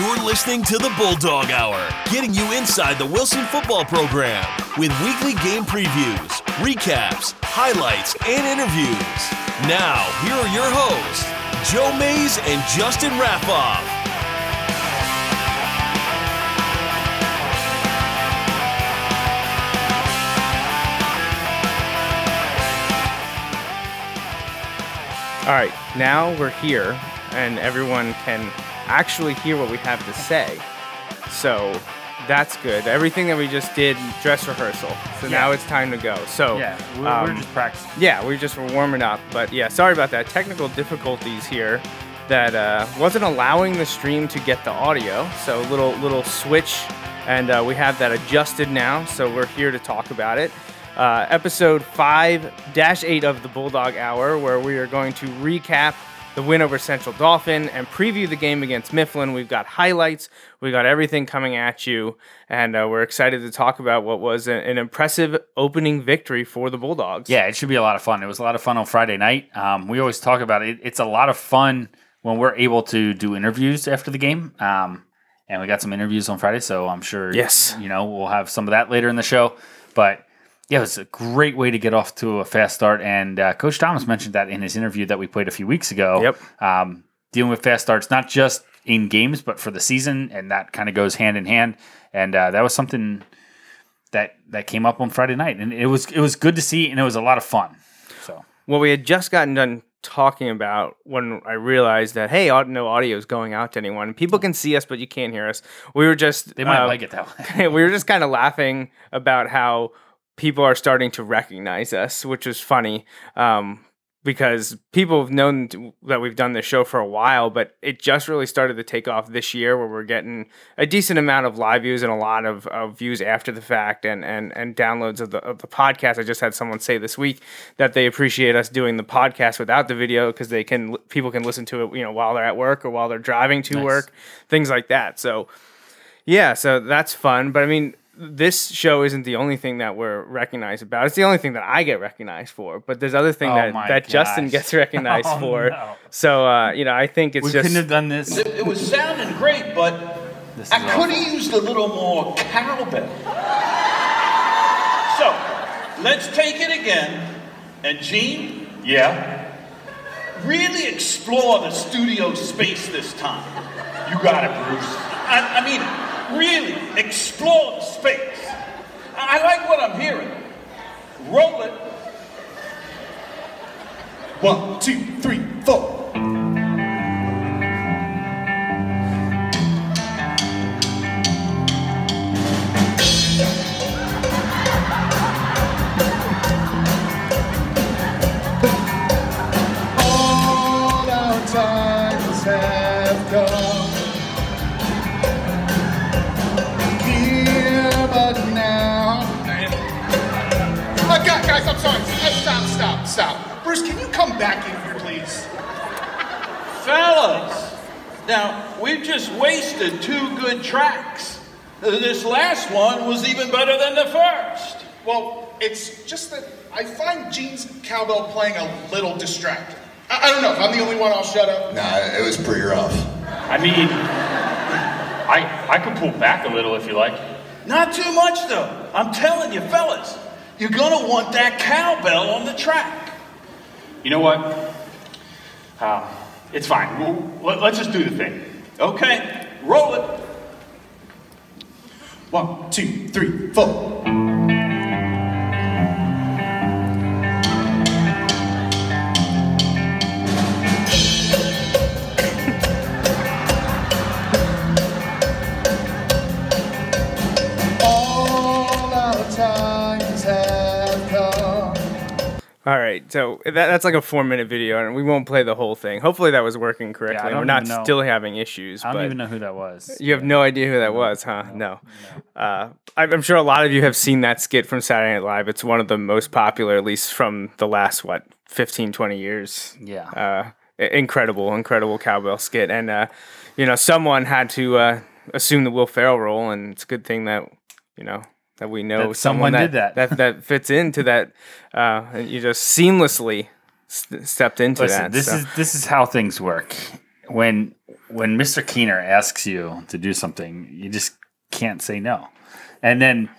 You're listening to the Bulldog Hour, getting you inside the Wilson football program with weekly game previews, recaps, highlights, and interviews. Now, here are your hosts, Joe Mays and Justin Raffoff. All right, now we're here, and everyone can actually hear what we have to say. So that's good. Everything that we just did, dress rehearsal. So now it's time to go. So Yeah, we're, we're um, just practicing. yeah, we just were warming up. But yeah, sorry about that. Technical difficulties here that uh, wasn't allowing the stream to get the audio. So little little switch, and uh, we have that adjusted now. So we're here to talk about it. Uh, episode 5-8 of the Bulldog Hour, where we are going to recap the win over Central Dauphin and preview the game against Mifflin. We've got highlights, we got everything coming at you, and uh, we're excited to talk about what was a- an impressive opening victory for the Bulldogs. Yeah, it should be a lot of fun. It was a lot of fun on Friday night. Um, we always talk about it. It's a lot of fun when we're able to do interviews after the game. Um, and we got some interviews on Friday, so I'm sure Yes. you know we'll have some of that later in the show. But yeah, it was a great way to get off to a fast start. And uh, Coach Thomas mentioned that in his interview that we played a few weeks ago. Yep. Um, dealing with fast starts, not just in games, but for the season, and that kind of goes hand in hand. And uh, that was something that that came up on Friday night, and it was it was good to see, and it was a lot of fun. So Well, we had just gotten done talking about when I realized that hey, no audio is going out to anyone. People can see us, but you can't hear us. We were just they might uh, like it that way. we were just kind of laughing about how people are starting to recognize us, which is funny. Um, because people have known that we've done this show for a while, but it just really started to take off this year where we're getting a decent amount of live views and a lot of, of views after the fact and, and, and downloads of the, of the podcast. I just had someone say this week that they appreciate us doing the podcast without the video because they can, people can listen to it, you know, while they're at work or while they're driving to Nice. work, things like that. So, yeah, so that's fun. But I mean, this show isn't the only thing that we're recognized about. It's the only thing that I get recognized for. But there's other thing Oh that, my that Justin gets recognized Oh, for. no. So uh, you know, I think it's we just couldn't have done this. It, it was sounding great, but This I could have used a little more cowbell. So, let's take it again. And Gene, Yeah? really explore the studio space this time. You got it, Bruce. I, I mean, really explore the space. I, like what I'm hearing. Roll it. One, two, three, four. Guys, guys, I'm sorry. Uh, Stop, stop, stop. Bruce, can you come back in here, please? Fellas, now we've just wasted two good tracks. This last one was even better than the first. Well, it's just that I find Gene's cowbell playing a little distracting. I, I don't know. If I'm the only one, I'll shut up. Nah, it was pretty rough. I mean, I I can pull back a little if you like. Not too much though. I'm telling you, fellas, you're gonna want that cowbell on the track. You know what? Uh, it's fine. We'll, let, let's just do the thing. Okay, roll it. One, two, three, four. All right. So that, that's like a four minute video, and we won't play the whole thing. Hopefully, that was working correctly. don't We're not know. still having issues. I don't even know who that was. You have no idea who that was, huh? No. Uh, I'm I'm sure a lot of you have seen that skit from Saturday Night Live. It's one of the most popular, at least from the last, what, 15, 20 years. Yeah. Uh, incredible, incredible cowbell skit. And, uh, you know, someone had to uh, assume the Will Ferrell role, and it's a good thing that, you know, that we know That someone that, did that. that that fits into that. Uh, and you just seamlessly st- stepped into Listen, that. this so. is this is how things work. When when Mr. Keener asks you to do something, you just can't say no. And then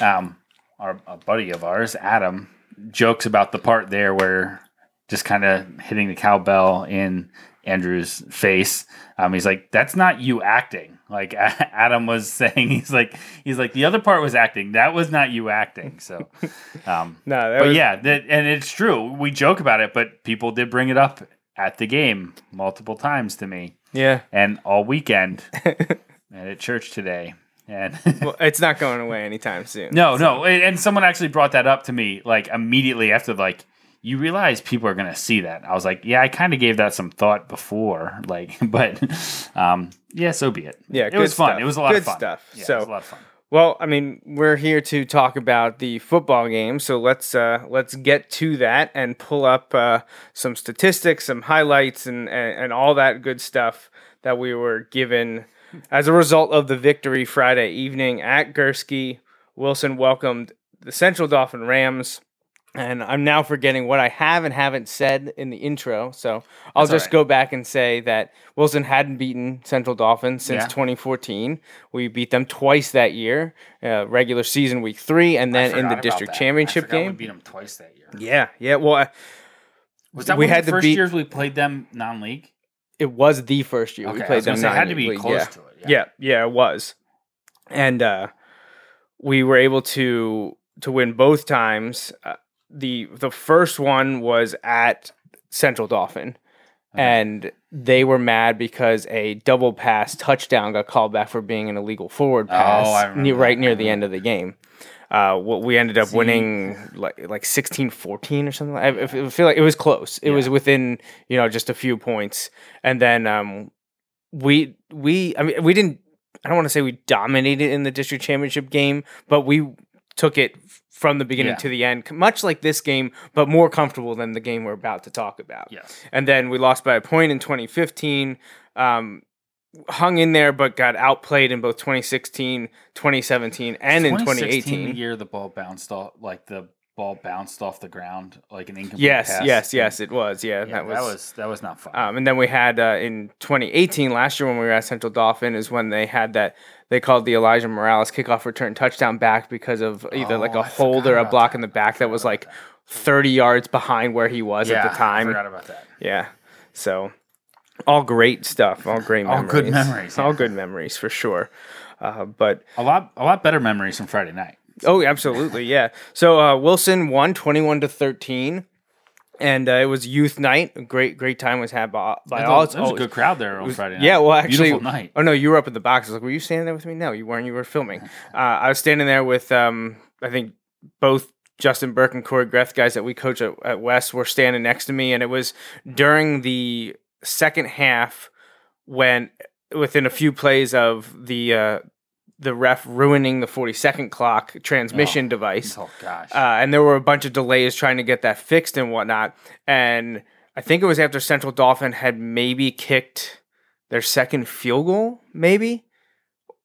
um, our a buddy of ours, Adam, jokes about the part there where just kind of hitting the cowbell in Andrew's face. Um, he's like, "That's not you acting." Like Adam was saying, he's like, he's like, the other part was acting. That was not you acting. So, um, No, that but was, yeah, that, and it's true. We joke about it, but people did bring it up at the game multiple times to me, yeah. and all weekend, and at church today. And Well, it's not going away anytime soon. no, no, and and someone actually brought that up to me like immediately after, like. You realize people are gonna see that. I was like, yeah, I kind of gave that some thought before, like, but, um, yeah, so be it. Yeah, it was fun. stuff. It was a lot Good of fun. stuff. Yeah, So- it was a lot of fun. Well, I mean, we're here to talk about the football game, so let's uh, let's get to that and pull up uh, some statistics, some highlights, and, and and all that good stuff that we were given as a result of the victory Friday evening at Gursky. Wilson welcomed the Central Dauphin Rams. And I'm now forgetting what I have and haven't said in the intro. So I'll That's just right. go back and say that Wilson hadn't beaten Central Dauphins since Yeah. 2014. We beat them twice that year, uh, regular season week three, and then in the district that. championship I forgot We beat them twice that year. Yeah, yeah. Well, uh, Was that We had the first beat- years we played them non-league? it was the first year we Okay, I played them. say, it had to be close yeah. to it. Yeah, yeah, it was. And uh, we were able to to win both times. Uh, the The first one was at Central Dauphin, and they were mad because a double pass touchdown got called back for being an illegal forward pass Oh, near, right near the end of the game. Uh, what we ended up winning like like 16-14 or something. I, I feel like it was close. It was within you know just a few points, and then um, we we I mean we didn't I don't want to say we dominated in the district championship game, but we took it from the beginning Yeah. to the end, much like this game, but more comfortable than the game we're about to talk about. Yes. And then we lost by a point in 2015. Um, hung in there, but got outplayed in both 2016, 2017, and in 2018. the year the ball bounced off, like the ball bounced off the ground, like an incomplete Yes, pass. yes, yes, it was. Yeah, Yeah, that was that was not fun. Um, and then we had uh, in 2018, last year when we were at Central Dauphin is when they had that they called the Elijah Morales kickoff return touchdown back because of either like Oh, a I hold or a block that. in the back that was like 30 yards behind where he was yeah, at the time. I forgot about that. Yeah. So all great stuff, all great All memories. good memories, All good memories for sure. Uh, but A lot, a lot better memories from Friday night. Oh, absolutely, yeah. So uh, Wilson won twenty-one to thirteen, and uh, it was youth night. A great, great time was had by, by all. there was a good crowd there on Friday night. Yeah, well, actually, beautiful night. Oh no, you were up in the box. I was like, were you standing there with me? No, you weren't. You were filming. Uh, I was standing there with, um, I think, both Justin Burke and Corey Greth, guys that we coach at, at West, were standing next to me, and it was during the second half when, within a few plays of the uh, the ref ruining the forty second clock transmission device. Oh gosh. Uh, and there were a bunch of delays trying to get that fixed and whatnot. And I think it was after Central Dauphin had maybe kicked their second field goal, maybe.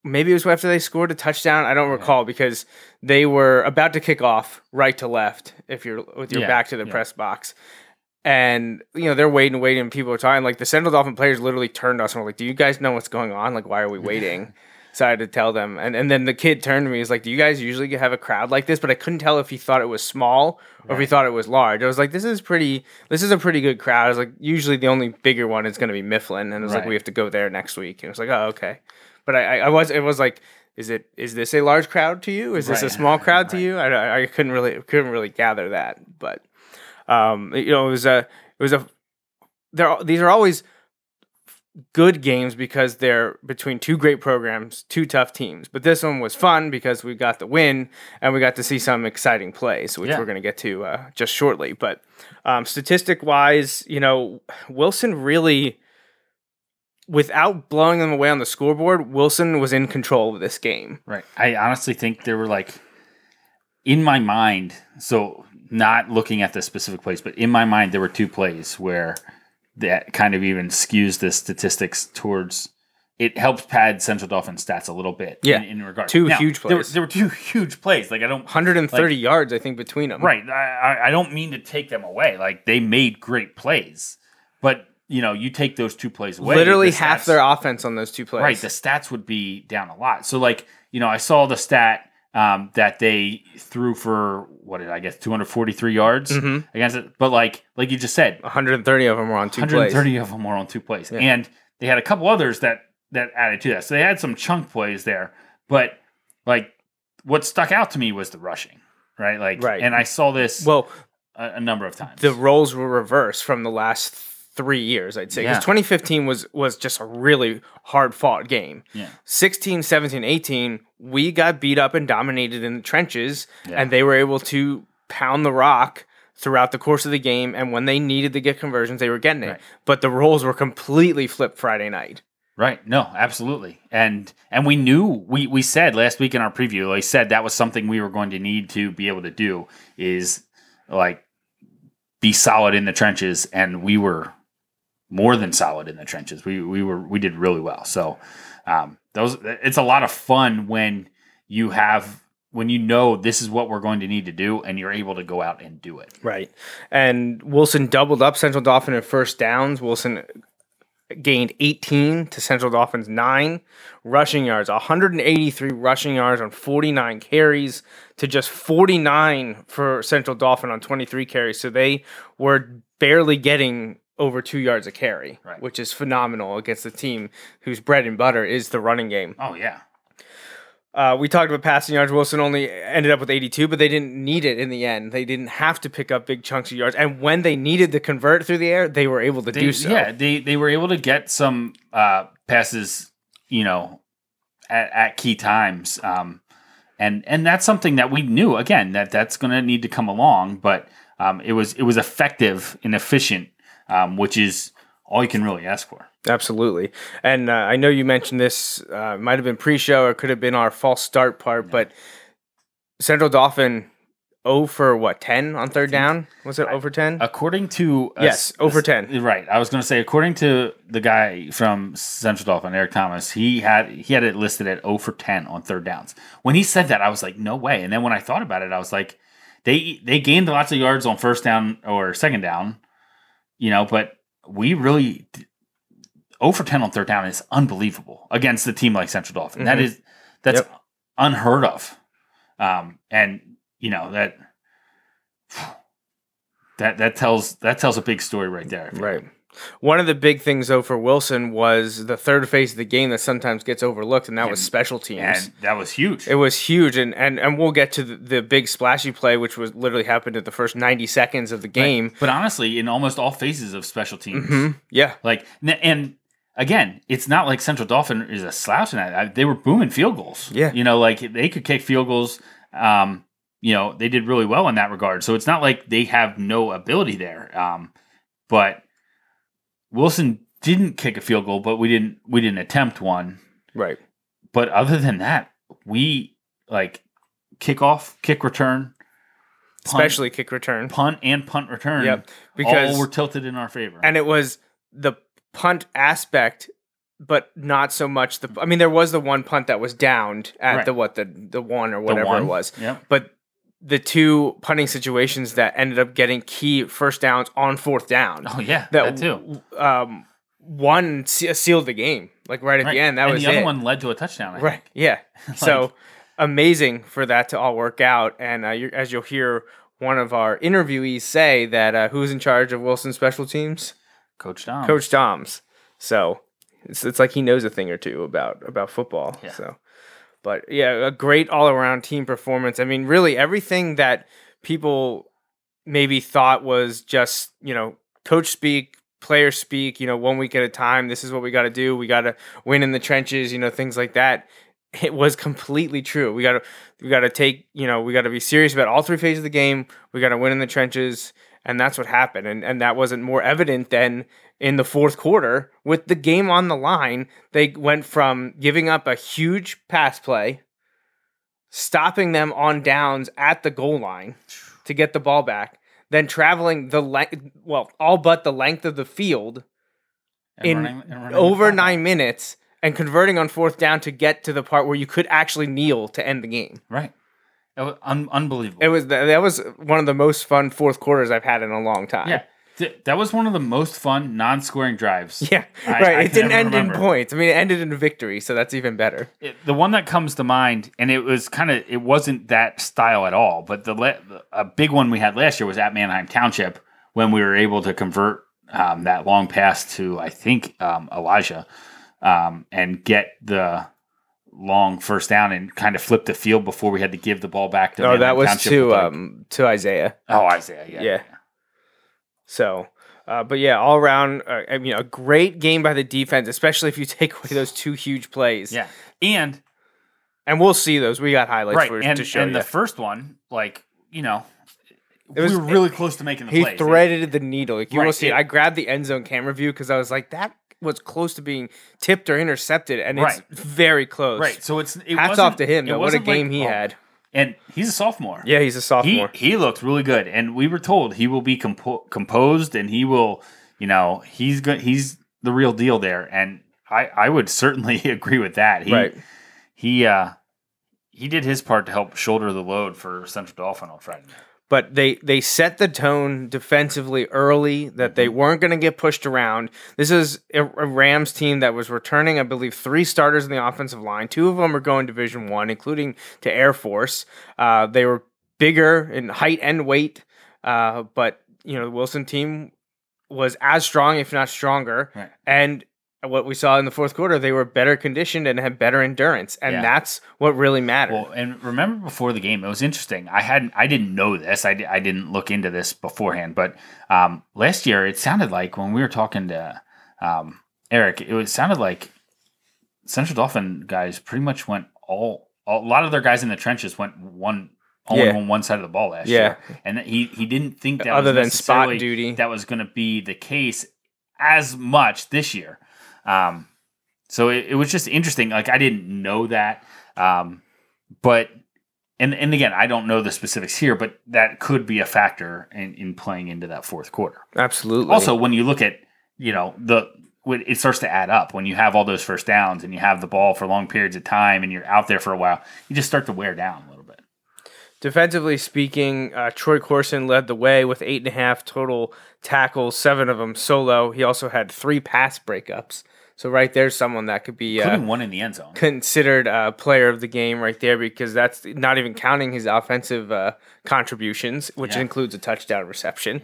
Maybe it was after they scored a touchdown. I don't recall because they were about to kick off right to left if you're with your Yeah, back to the yeah. press box. And you know they're waiting, waiting. And people are talking. Like the Central Dauphin players literally turned us and were like, "Do you guys know what's going on? Like, why are we waiting?" So I had to tell them. And and then the kid turned to me. He's like, "Do you guys usually have a crowd like this?" But I couldn't tell if he thought it was small or if he thought it was large. I was like, "This is pretty. This is a pretty good crowd." I was like, "Usually the only bigger one is going to be Mifflin," and it was like, "We have to go there next week." And it was like, "Oh, okay." But I, I, I was it was like, "Is it is this a large crowd to you? Is this a small crowd to you?" I, I I couldn't really couldn't really gather that, but um, you know, it was a it was a there. These are always good games because they're between two great programs, two tough teams. But this one was fun because we got the win and we got to see some exciting plays, which Yeah. we're going to get to uh, just shortly. But um, statistic wise, you know, Wilson really, without blowing them away on the scoreboard, Wilson was in control of this game. Right. I honestly think there were like in my mind, so not looking at the specific plays, but in my mind there were two plays where that kind of even skews the statistics towards it helps pad Central Dauphin stats a little bit. Yeah. In, in regard Two Now, huge There, were- plays. there were two huge plays. Like I don't 130 yards, I think, between them. Right. I, I- I don't mean to take them away. Like they made great plays, but you know, you take those two plays away. Literally the half stats- their offense on those two plays. Right, the stats would be down a lot. So, like, you know, I saw the stat um, that they threw for what did I guess 243 yards Mm-hmm. against it, but like, like you just said, 130 of them were on two 130 plays. of them were on two plays, and they had a couple others that that added to that. So they had some chunk plays there, but like, what stuck out to me was the rushing, right? Like, Right. and I saw this Well, a, a number of times. the roles were reversed from the last three years, I'd say. Because Yeah. 2015 was was just a really hard fought game. Yeah. 16, 17, 18, we got beat up and dominated in the trenches, Yeah. and they were able to pound the rock throughout the course of the game. And when they needed to get conversions, they were getting it. Right. But the roles were completely flipped Friday night. Right. No, absolutely. And and we knew we we said last week in our preview, I said that was something we were going to need to be able to do is like be solid in the trenches and we were more than solid in the trenches. We we were we did really well. So um those it's a lot of fun when you have when you know this is what we're going to need to do and you're able to go out and do it. Right. And Wilson doubled up Central Dauphin in first downs. Wilson gained 18 to Central Dauphin's 9 rushing yards, 183 rushing yards on 49 carries to just 49 for Central Dauphin on 23 carries. So they were barely getting over 2 yards a carry, Right. which is phenomenal against a team whose bread and butter is the running game. Oh yeah. Uh, we talked about passing yards. Wilson only ended up with 82, but they didn't need it in the end. They didn't have to pick up big chunks of yards. And when they needed to convert through the air, they were able to They- do so. Yeah, they they were able to get some uh, passes, you know, at, at key times, um, and and that's something that we knew again that that's going to need to come along, but um, it was it was effective and efficient, um, which is all you can really ask for. Absolutely. And uh, I know you mentioned this, uh, might have been pre show or it could have been our false start part, but Central Dauphin. 0 for what, 10 on third down? Was it over 10? According to Yes, over 10. Right, I was going to say according to the guy from Central Dauphin, Eric Thomas, he had he had it listed at 0 for 10 on third downs. When he said that, I was like, no way. And then when I thought about it, I was like, they they gained lots of yards on first down or second down, you know, but we really 0 for 10 on third down is unbelievable against a team like Central Dauphin. That Mhm. is that's Yep. unheard of. Um, and you know that that that tells that tells a big story right there. Right. One of the big things, though, for Wilson was the third phase of the game that sometimes gets overlooked, and that was special teams. And that was huge. It was huge, and, and, and we'll get to the, the big splashy play, which was literally happened at the first 90 seconds of the game. But honestly, in almost all phases of special teams, Mhm. Yeah, like and again, it's not like Central Dauphin is a slouch in that. I- They were booming field goals. Yeah. you know, like they could kick field goals. Um, you know, they did really well in that regard. So it's not like they have no ability there. Um, but Wilson didn't kick a field goal, but we didn't we didn't attempt one. right. But other than that, we like kickoff, kick return, punt, Especially kick return. punt and punt return. Yep, because- all were tilted in our favor. and it was the punt aspect but not so much the i mean there was the one punt that was downed at Right. the what the the one or whatever one, it was Yep. but the two punting situations that ended up getting key first downs on fourth down Oh yeah, that, too. um one sealed the game like right at Right. the end that and was the other it. one led to a touchdown. I Right. think. Yeah. so amazing for that to all work out. And uh, as you'll hear one of our interviewees say that uh, who's in charge of Wilson's special teams? Coach Dom. Coach Dom's. So it's, it's like he knows a thing or two about about football. Yeah. So, but yeah, a great all around team performance. I mean, really everything that people maybe thought was just you know coach speak, player speak. You know, one week at a time. This is what we got to do. We got to win in the trenches. You know, things like that. It was completely true. We got to we got to take you know we got to be serious about all three phases of the game. We got to win in the trenches, and that's what happened. And and that wasn't more evident than in the fourth quarter with the game on the line. They went from giving up a huge pass play, stopping them on downs at the goal line to get the ball back, then traveling the length well all but the length of the field And in running- running over nine minutes and converting on fourth down to get to the part where you could actually kneel to end the game. Right. That was un- unbelievable. It was that was one of the most fun fourth quarters I've had in a long time. yeah. Th- that was one of the most fun non-scoring drives. Yeah, I- right. I it didn't end remember. in points. I mean, it ended in a victory, so that's even better. It- the one that comes to mind, and it was kind of it wasn't that style at all. But the le- a big one we had last year was at Manheim Township when we were able to convert um, that long pass to I think um, Elijah um, and get the long first down and kind of flip the field before we had to give the ball back to. Manheim that was Township to like- um to Isaiah. oh Isaiah, yeah, Yeah. So, uh, but yeah, all around, uh, I mean, a great game by the defense, especially if you take away those two huge plays. yeah, and and we'll see those. We got highlights right, for and, to show and you. the first one, like you know, It was- we were really close to making the play. he plays. threaded the needle. Like you will see. it- I grabbed the end zone camera view because I was like, that was close to being tipped or intercepted, and it's very close. Right, so it's it Hats wasn't- off to him. it Though. What a wasn't like- game he oh, had. And he's a sophomore. Yeah, he's a he sophomore. he looked really good, and we were told he will be compo- composed, and he will, you know, he's good. He's the real deal there, and I I would certainly agree with that. He, right. He uh he did his part to help shoulder the load for Central Dauphin on Friday. But they they set the tone defensively early that they Mm-hmm. weren't going to get pushed around. This is a, a Rams team that was returning, I believe, three starters in the offensive line. Two of them are going Division One, including to Air Force. Uh, they were bigger in height and weight, uh, but you know the Wilson team was as strong, if not stronger, Right. and. What we saw in the fourth quarter, they were better conditioned and had better endurance, and Yeah. that's what really mattered. Well, and remember before the game, it was interesting. I hadn't, I didn't know this. I, I didn't look into this beforehand. But um, last year, it sounded like when we were talking to um, Eric, it was sounded like Central Dauphin guys pretty much went all, a lot of their guys in the trenches went one. Only Yeah. on one side of the ball last Yeah. year, and he he didn't think that Other was than spot duty. that was going to be the case as much this year. Um, so it, it was just interesting. Like I didn't know that, um, but and and again, I don't know the specifics here, but that could be a factor in, in playing into that fourth quarter. Absolutely. Also, when you look at you know the it starts to add up when you have all those first downs and you have the ball for long periods of time and you're out there for a while, you just start to wear down a little bit. Defensively speaking, uh, Troy Corson led the way with eight and a half total tackles, seven of them solo. He also had three pass breakups. So right there's someone that could be uh, one in the end zone. considered uh, player of the game right there because that's not even counting his offensive uh, contributions, which Yeah. includes a touchdown reception.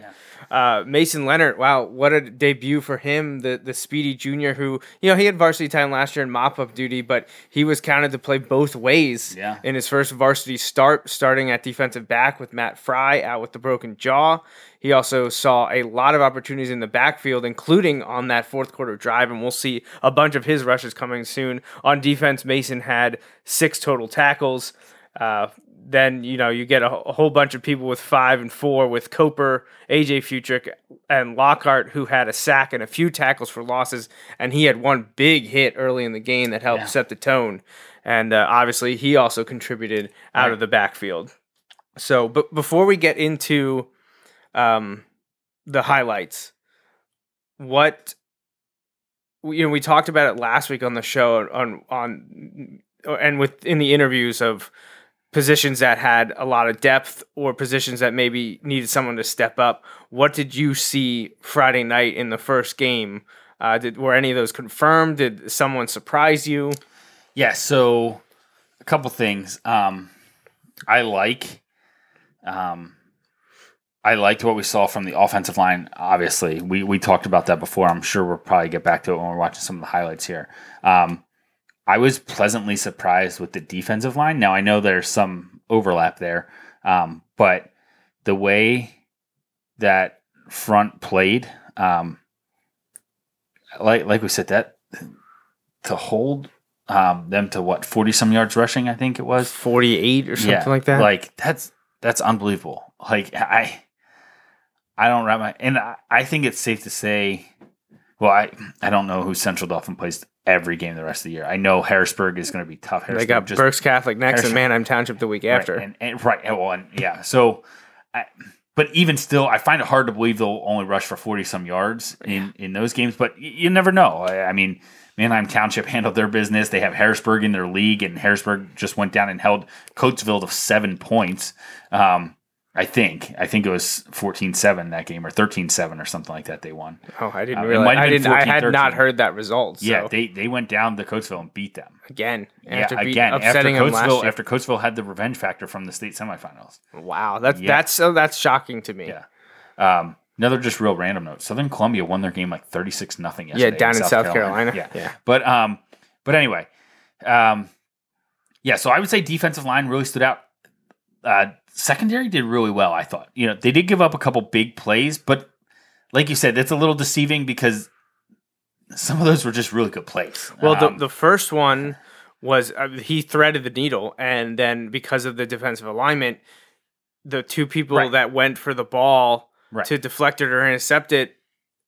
Uh, Mason Leonard, wow, what a debut for him! The the speedy junior who you know he had varsity time last year in mop up duty, but he was counted to play both ways Yeah. in his first varsity start, starting at defensive back with Matt Fry out with the broken jaw. He also saw a lot of opportunities in the backfield, including on that fourth quarter drive, and we'll see a bunch of his rushes coming soon. On defense, Mason had six total tackles. Uh, then you know you get a, a whole bunch of people with five and four with Coper, AJ Futrick, and Lockhart who had a sack and a few tackles for losses, and he had one big hit early in the game that helped Yeah. set the tone. And uh, obviously, he also contributed out Right. of the backfield. So, but before we get into um, the highlights, what you know, we talked about it last week on the show on on and with in the interviews of positions that had a lot of depth or positions that maybe needed someone to step up. What did you see Friday night in the first game? Uh, did were any of those confirmed? Did someone surprise you? Yeah, so a couple things. Um, I like, um, I liked what we saw from the offensive line. Obviously, we we talked about that before. I'm sure we'll probably get back to it when we're watching some of the highlights here. Um, I was pleasantly surprised with the defensive line. Now I know there's some overlap there, um, but the way that front played, um, like like we said, that to hold um, them to what forty some yards rushing, I think it was Forty eight or something like that. Like that's that's unbelievable. Like I, I don't wrap my and I, I think it's safe to say. Well, I I don't know who Central Dauphin plays every game the rest of the year. I know Harrisburg is going to be tough. they Harrisburg got just- Berks Catholic next and Manheim Township the week right, after. and, and right, and, well, and, yeah. So, I, but even still, I find it hard to believe they'll only rush for forty some yards in in those games. But y- you never know. I, I mean, Manheim Township handled their business. They have Harrisburg in their league, and Harrisburg just went down and held Coatesville to seven points. Um, I think. I think it was 14-7 that game or 13-7 or something like that they won. Oh, I didn't Uh, realize. I didn't. I had not heard that result. So. Yeah, they they went down to Coatesville and beat them. again. Yeah, After beat- again after upsetting them last Coatesville after Coatesville had the revenge factor from the state semifinals. Wow, that's Yeah. that's so that's shocking to me. Yeah. Um, another just real random note: Southern Columbia won their game like thirty six nothing yesterday. Yeah, down in South Carolina. Yeah, Yeah. But um, but anyway, um, yeah. So I would say defensive line really stood out. Uh, secondary did really well. I thought. You know, they did give up a couple big plays, but like you said, that's a little deceiving because some of those were just really good plays. Well, the Um, the first one was uh, he threaded the needle, and then because of the defensive alignment, the two people Right. that went for the ball Right. to deflect it or intercept it,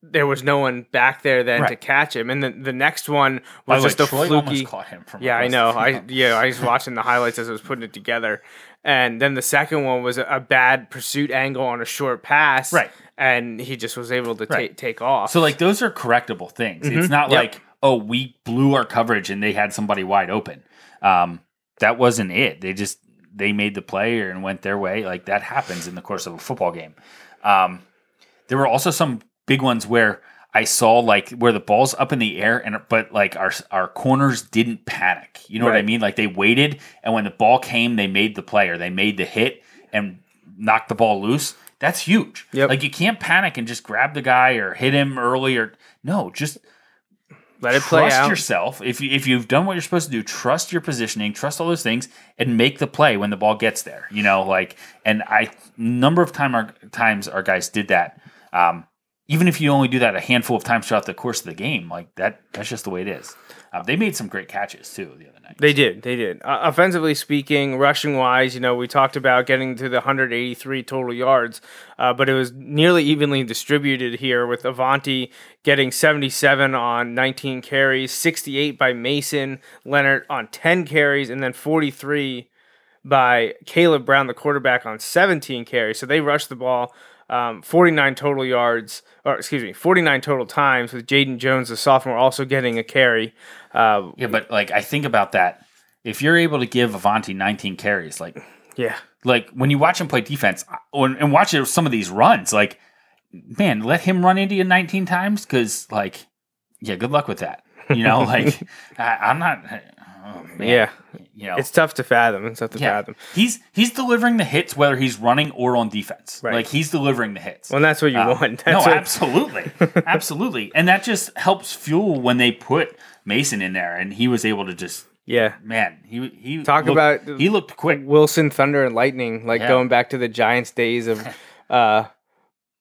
there was no one back there then to catch him. And then the next one was the way, just a Troy fluky. caught him from Yeah, I know. I yeah, I was watching the highlights as I was putting it together, and then the second one was a, bad pursuit angle on a short pass, Right. And he just was able to Right. take take off. So like those are correctable things. It's not Mm-hmm. Yep. like oh we blew our coverage and they had somebody wide open. Um, that wasn't it. They just they made the play and went their way. Like that happens in the course of a football game. Um, there were also some big ones where I saw like where the ball's up in the air and but like our our corners didn't panic. You know what I mean? Like they waited and when the ball came, they made the play or they made the hit and knocked the ball loose. That's huge. Yep. Like you can't panic and just grab the guy or hit him early or no, just Let it play trust out. yourself. If you if you've done what you're supposed to do, trust your positioning, trust all those things, and make the play when the ball gets there. You know, like and I number of time our times our guys did that. Um, even if you only do that a handful of times throughout the course of the game, like that that's just the way it is. Um, they made some great catches too the other night. They did. They did. Uh, offensively speaking, rushing wise, you know, we talked about getting to the 183 total yards, uh, but it was nearly evenly distributed here with Avanti getting 77 on 19 carries, 68 by Mason Leonard on 10 carries, and then 43 by Caleb Brown, the quarterback, on 17 carries. So they rushed the ball. Um, 49 total yards, or excuse me, 49 total times with Jaden Jones, the sophomore, also getting a carry. Uh, Yeah, but like I think about that. If you're able to give Avanti 19 carries, like yeah. like when you watch him play defense when- and watch some of these runs, like man, let him run into you 19 times because like yeah, good luck with that. You know, like I, I'm not. Oh, man. Yeah. you know, It's tough to fathom. It's tough to yeah. fathom. He's he's delivering the hits whether he's running or on defense. Right. Like he's delivering the hits. Well, that's what you Uh, want. no, That's what- absolutely, absolutely, and that just helps fuel when they put Mason in there, and he was able to just Yeah. man, he he Talk looked- about- he looked quick. Wilson, Thunder, and Lightning, like Yeah. going back to the Giants days of uh,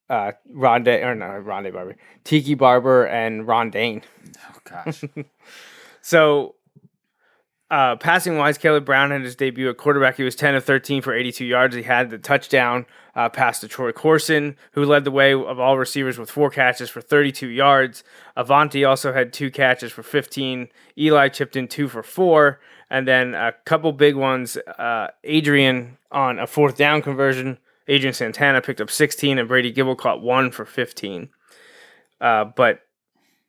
uh, Rondé, or no, Rondé Barber, Tiki Barber, and Rondane. Oh gosh, So, uh, passing wise, Caleb Brown had his debut at quarterback. He was 10 of 13 for 82 yards. He had the touchdown uh, pass to Troy Corson, who led the way of all receivers with four catches for 32 yards. Avanti also had two catches for 15. Eli chipped in two for four. And then a couple big ones. Uh, Adrian on a fourth down conversion. Adrian Santana picked up 16, and Brady Gibble caught one for 15. Uh, but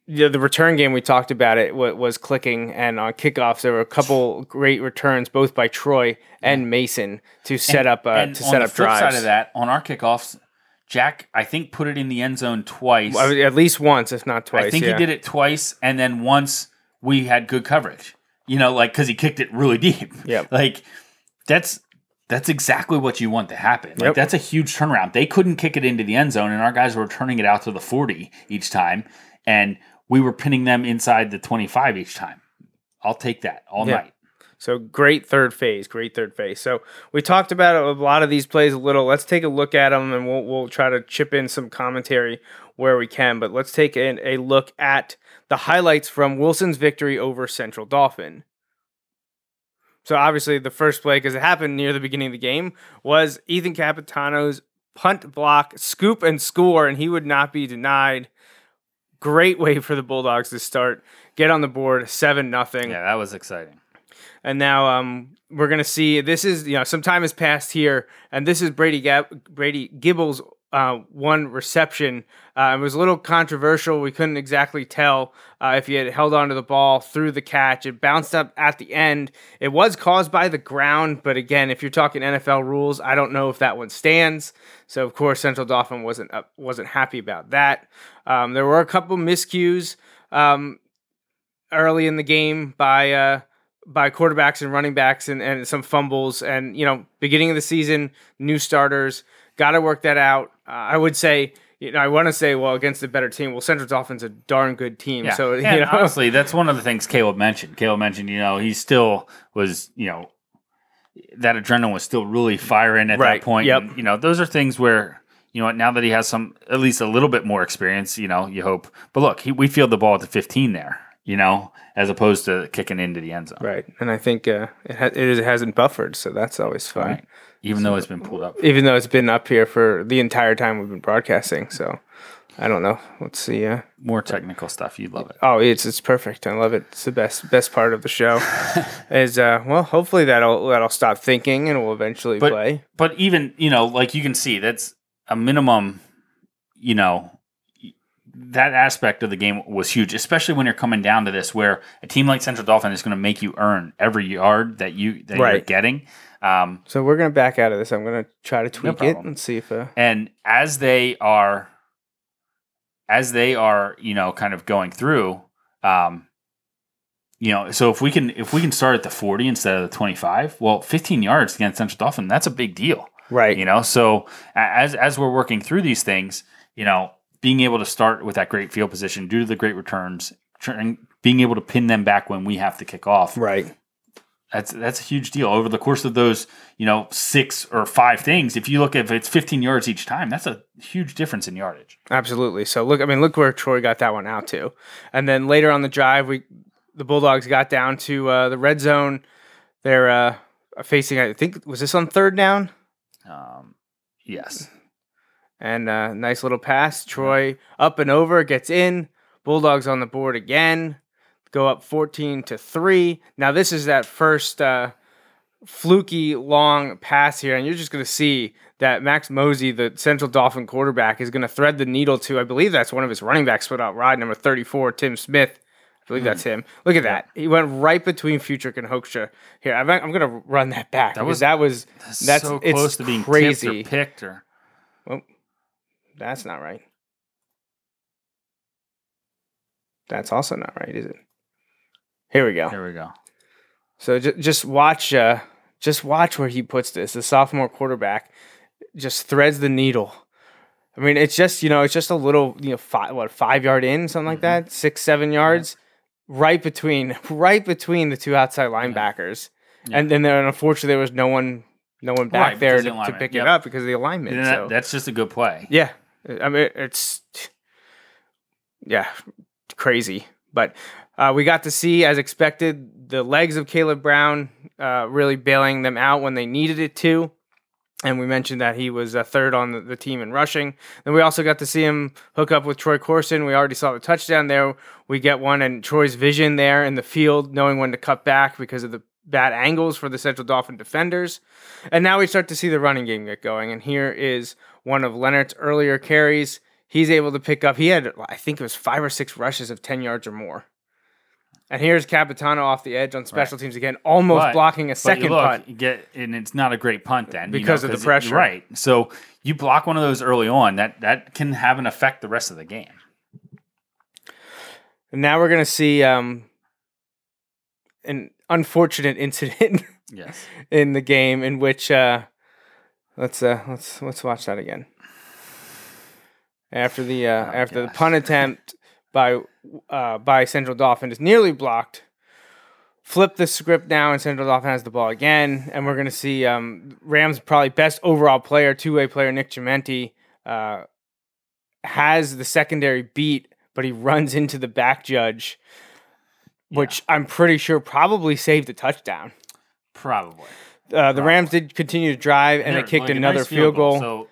the, the return game we talked about it wa- was clicking, and on kickoffs there were a couple great returns, both by Troy and Mason, to set up uh, and to on set the up flip drives. side of that, on our kickoffs, Jack I think put it in the end zone twice. Mean, At least once, if not twice. I think yeah. he did it twice, and then once we had good coverage. You know, like because he kicked it really deep. Yeah, Like that's that's exactly what you want to happen. Like Yep. that's a huge turnaround. They couldn't kick it into the end zone, and our guys were turning it out to the forty each time, and we were pinning them inside the twenty-five each time. I'll take that all Yeah. night. So great third phase, great third phase. So we talked about a lot of these plays a little. Let's take a look at them, and we'll we'll try to chip in some commentary where we can. But let's take a look at the highlights from Wilson's victory over Central Dauphin. So obviously, the first play, because it happened near the beginning of the game, was Ethan Capitano's punt block, scoop and score, and he would not be denied. Great way for the Bulldogs to start, get on the board, seven nothing. Yeah, that was exciting. And now um, we're gonna see. This is you know some time has passed here, and this is Brady Gab- Brady Gibble's uh, one reception. Uh, it was a little controversial. We couldn't exactly tell uh, if he had held onto the ball through the catch. It bounced up at the end. It was caused by the ground, but again, if you're talking NFL rules, I don't know if that one stands. So of course, Central Dauphin wasn't wasn't happy about that. Um, there were a couple miscues um, early in the game by uh, by quarterbacks and running backs and, and some fumbles. And, you know, beginning of the season, new starters, got to work that out. Uh, I would say, you know, I want to say, well, against a better team. Well, Central Dauphin's a darn good team. Yeah. So, and you know, honestly, that's one of the things Caleb mentioned. Caleb mentioned, you know, he still was, you know, that adrenaline was still really firing at Right. that point. Yep. And, you know, those are things where, you know now that he has some, at least a little bit more experience, you know, you hope. But look, he, we field the ball at the 15 there, you know, as opposed to kicking into the end zone. right. And I think uh, it, ha- it, is, it hasn't buffered. So that's always fun. Right. Even though it's been pulled up. Even though it's been up here for the entire time we've been broadcasting. So I don't know. Let's see. Uh, More technical stuff. You'd love it. Oh, it's it's perfect. I love it. It's the best best part of the show. is uh well, hopefully that'll that'll stop thinking and we'll eventually But play. but even you know, like you can see, that's a minimum. You know, that aspect of the game was huge, especially when you're coming down to this, where a team like Central Dauphin is going to make you earn every yard that you that you're getting. Um, So we're gonna back out of this. I'm gonna try to tweak it and see if uh and as they are, as they are, you know, kind of going through, um, you know, so if we can if we can start at the 40 instead of the 25, well, 15 yards against Central Dauphin, that's a big deal. right. you know so as as we're working through these things you know being able to start with that great field position due to the great returns trying, being able to pin them back when we have to kick off Right. that's that's a huge deal over the course of those you know six or five things if you look at if it's 15 yards each time that's a huge difference in yardage Absolutely. So look, I mean, look where Troy got that one out to, and then later on the drive, we the Bulldogs got down to uh, the red zone. They're uh, facing. I think was this on third down, um, yes and uh, nice little pass. Troy up and over gets in. Bulldogs on the board again. Go up fourteen to three. Now this is that first. Uh, fluky long pass here, and you're just going to see that Max Mosey, the Central Dauphin quarterback, is going to thread the needle to. I believe that's one of his running backs put out ride number 34, Tim Smith. I believe that's him. Look at that. He went right between Futrick and Hoekstra. Here, I'm, I'm going to run that back. That was- that was that's so it's close to being crazy. or picked or that's not right. That's also not right, is it? Here we go. Here we go So ju- just watch, uh, just watch where he puts this. The sophomore quarterback just threads the needle. I mean, it's just you know, it's just a little you know, five what five yard in, something like that, six seven yards, right between right between the two outside linebackers, and then there unfortunately there was no one no one back Right, there to, the to pick Yep. it up because of the alignment. So that, that's just a good play yeah, I mean it's yeah crazy, but uh, we got to see as expected the legs of Caleb Brown uh, really bailing them out when they needed it to. And we mentioned that he was a third on the, the team in rushing. Then we also got to see him hook up with Troy Corson. We already saw the touchdown there. We get one, and Troy's vision there in the field, knowing when to cut back because of the bad angles for the Central Dauphin defenders. And now we start to see the running game get going. And here is one of Leonard's earlier carries. He's able to pick up, he had, I think it was five or six rushes of 10 yards or more. And here's Capitano off the edge on special teams again, almost But- blocking a you second look, punt. you get and it's not a great punt then you Because know, of the 'cause it- pressure. right? So you block one of those early on, that that can have an effect the rest of the game. And now we're gonna see um, an unfortunate incident Yes, in the game in which uh, let's uh, let's let's watch that again. After the uh, after the gosh. punt attempt by uh, by Central Dauphin is nearly blocked. Flip the script now, and Central Dauphin has the ball again, and we're gonna see um, Rams probably best overall player, two way player Nick Chimenti, uh, has the secondary beat, but he runs into the back judge, which I'm pretty sure probably saved a touchdown. probably. Uh, the Rams did continue to drive, and they They're- kicked like another nice field goal. So